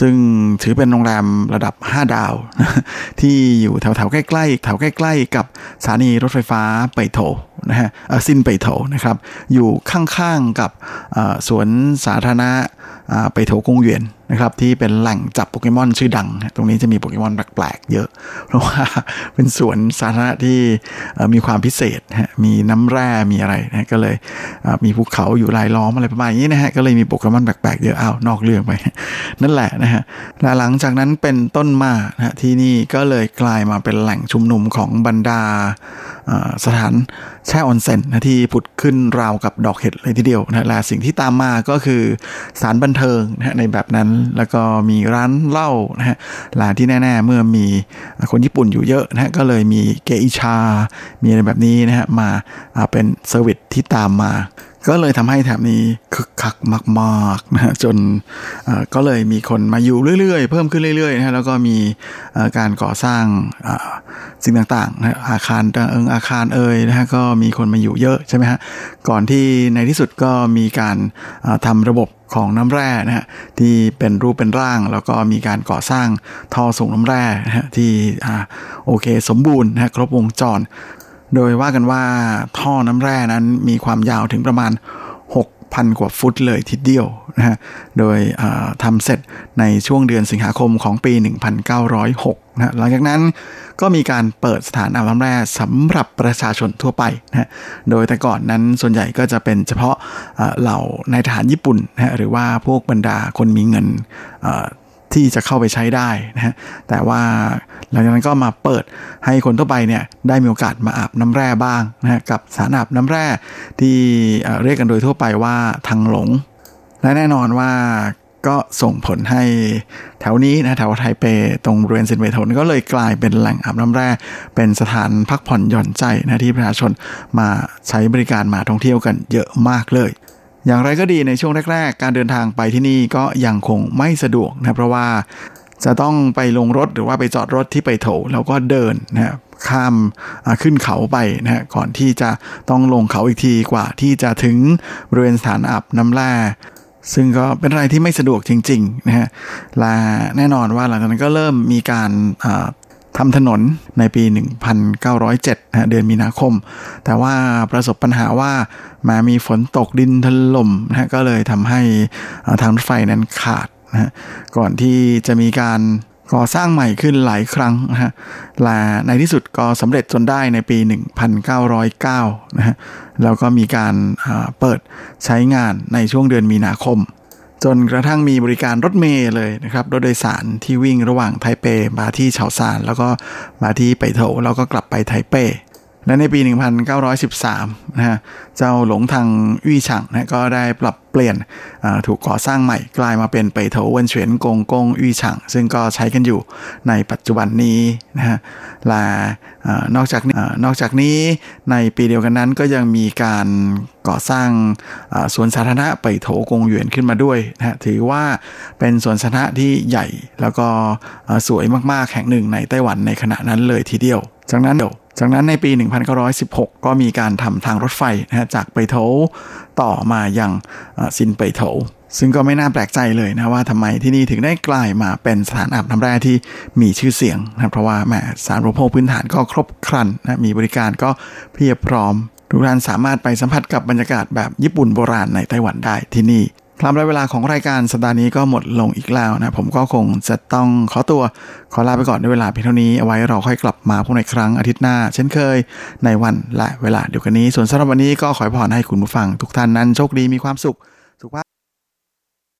ซึ่งถือเป็นโรงแรมระดับ 5 ดาวที่อยู่แถวๆใกล้ๆแถวใกล้ๆกับสถานีรถไฟฟ้าไปโถนะฮะซินไปโถนะครับ อยู่ข้างๆกับสวนสาธารณะไปโถกงเวียนนะครับที่เป็นแหล่งจับโปเกมอนชื่อดัง ตรงนี้จะมีโปเกมอนแปลกๆเยอะ เพราะว่าเป็นสวนสาธารณะที่มีความพิเศษฮะมีน้ำแร่มีอะไรนะก็เลยมีภูเขาอยู่รายล้อมอะไรประมาณนี้นะฮะก็เลยมีโปเกมอนแปลกๆเยอะอ้าวนอกเรื่องไป นั่นแหละนะฮะและหลังจากนั้นเป็นต้นมานะที่นี่ก็เลยกลายมาเป็นแหล่งชุมนุมของบรรดาสถานแช่ออนเซ็นนะที่ผุดขึ้นราวกับดอกเห็ดเลยทีเดียวนะและสิ่งที่ตามมาก็คือสถานบันเทิงนะในแบบนั้นแล้วก็มีร้านเหล้านะฮะร้านที่แน่ ๆ เมื่อมีคนญี่ปุ่นอยู่เยอะนะฮะก็เลยมีเกอิชามีอะไรแบบนี้นะฮะมาเป็น service ที่ตามมา ก็เลยทำให้แถบนี้คึกคักมากๆนะฮะจนก็เลยมีคนมาอยู่เรื่อยๆ เพิ่มขึ้นเรื่อยๆนะฮะแล้วก็มีการก่อสร้างสิ่งต่างๆนะอาคารเอิงอาคารเอ่ยนะฮะก็มีคนมาอยู่เยอะใช่ไหมฮะก่อนที่ในที่สุดก็มีการทำระบบของน้ำแร่นะฮะที่เป็นรูปเป็นร่าง แล้วก็มีการก่อสร้างท่อส่งน้ำแร่นะฮะที่โอเคสมบูรณ์นะครบวงจร โดยว่ากันว่าท่อน้ำแร่นั้นมีความยาวถึงประมาณ 6,000 กว่าฟุตเลยทีเดียวนะฮะ โดยทำเสร็จในช่วงเดือนสิงหาคมของปี 1906นะหลังจากนั้นก็มีการเปิดสถานอาบน้ำแร่สำหรับประชาชนทั่วไปนะโดยแต่ก่อนนั้นส่วนใหญ่ก็จะเป็นเฉพาะเหล่านายทหารญี่ปุ่นนะหรือว่าพวกบรรดาคนมีเงิน ที่จะเข้าไปใช้ได้นะฮะแต่ว่าหลังจากนั้นก็มาเปิดให้คนทั่วไปเนี่ยได้มีโอกาสมาอาบน้ำแร่บ้างนะฮะกับสารอาบน้ำแร่ที่เรียกกันโดยทั่วไปว่าทางหลง และแน่นอนว่าก็ส่งผลให้แถวนี้นะแถวไทเปตรงบริเวณเซนเวทนก็เลยกลายเป็นแหล่งอาบน้ำแร่ เป็นสถานพักผ่อนหย่อนใจนะที่ประชาชนมาใช้บริการมาท่องเที่ยวกันเยอะมากเลย อย่างไรก็ดีในช่วงแรก ๆ การเดินทางไปที่นี่ก็ยังคงไม่สะดวกนะเพราะว่าจะต้องไปลงรถหรือว่าไปจอดรถที่ไปโถแล้วก็เดินนะข้ามขึ้นเขาไปนะก่อนที่จะต้องลงเขาอีกทีกว่าที่จะถึงบริเวณสถานอาบน้ำแร่ซึ่งก็เป็นอะไรที่ไม่สะดวกจริงๆนะฮะและแน่นอนว่าหลังจากนั้นก็เริ่มมีการ ทำถนนในปี 1907นะเดือนมีนาคม แต่ว่าประสบปัญหาว่ามามีฝนตกดินถล่มนะก็เลยทำให้ทางรถไฟนั้นขาดนะก่อนที่จะมีการก่อสร้างใหม่ขึ้นหลายครั้งนะฮะและในที่สุดก็สำเร็จจนได้ในปี 1909นะฮะ แล้วก็มีการเปิดใช้งานในช่วงเดือนมีนาคม จนกระทั่งมีบริการรถเมล์เลยนะครับ รถโดยสารที่วิ่งระหว่างไทเปมาที่เฉาซาน แล้วก็มาที่ไปโถแล้วก็กลับไปไทเป และในปี 1913 นะฮะ เจ้าหลงทางวี่ฉังนะก็ได้ปรับเปลี่ยนถูกก่อสร้างใหม่กลายมาเป็นไปโถเวนเฉียนกงกงวี่ฉังซึ่งก็ใช้กันอยู่ในปัจจุบันนี้นะฮะและนอกจากนี้นอกจากนี้ในปีเดียวกันนั้นก็ยังมีการก่อสร้างสวนสาธารณะไปโถกงหยวนขึ้นมาด้วยนะฮะถือว่าเป็นสวนสาธารณะที่ใหญ่แล้วก็สวยมากๆแห่งหนึ่งในไต้หวันในขณะนั้นเลยทีเดียวจากนั้นเดี๋ยว จากนั้นในปี 1916 ก็มีการทำทางรถไฟนะฮะจากไปโถต่อมายังซินไปโถซึ่งก็ไม่น่าแปลกใจเลยนะว่าทำไมที่นี่ถึงได้กลายมาเป็นสถานอาบน้ำแร่ที่มีชื่อเสียงนะเพราะว่าแหมสารรูปโภคพื้นฐานก็ครบครันนะมีบริการก็เพียบพร้อมทุกท่านสามารถไปสัมผัสกับบรรยากาศแบบญี่ปุ่นโบราณในไต้หวันได้ที่นี่ ครับและเวลาของรายการสัปดาห์นี้ก็หมดลงอีกแล้วนะ ผมก็คงจะต้องขอตัวขอลาไปก่อนด้วยเวลาเพียงเท่านี้เอาไว้เราค่อยกลับมาพบในครั้งอาทิตย์หน้า เช่นเคยในวันและเวลาเดียวกันนี้ ส่วนสำหรับวันนี้ก็ขอพรให้คุณผู้ฟังทุกท่านนั้นโชคดีมีความสุขสุขภาพ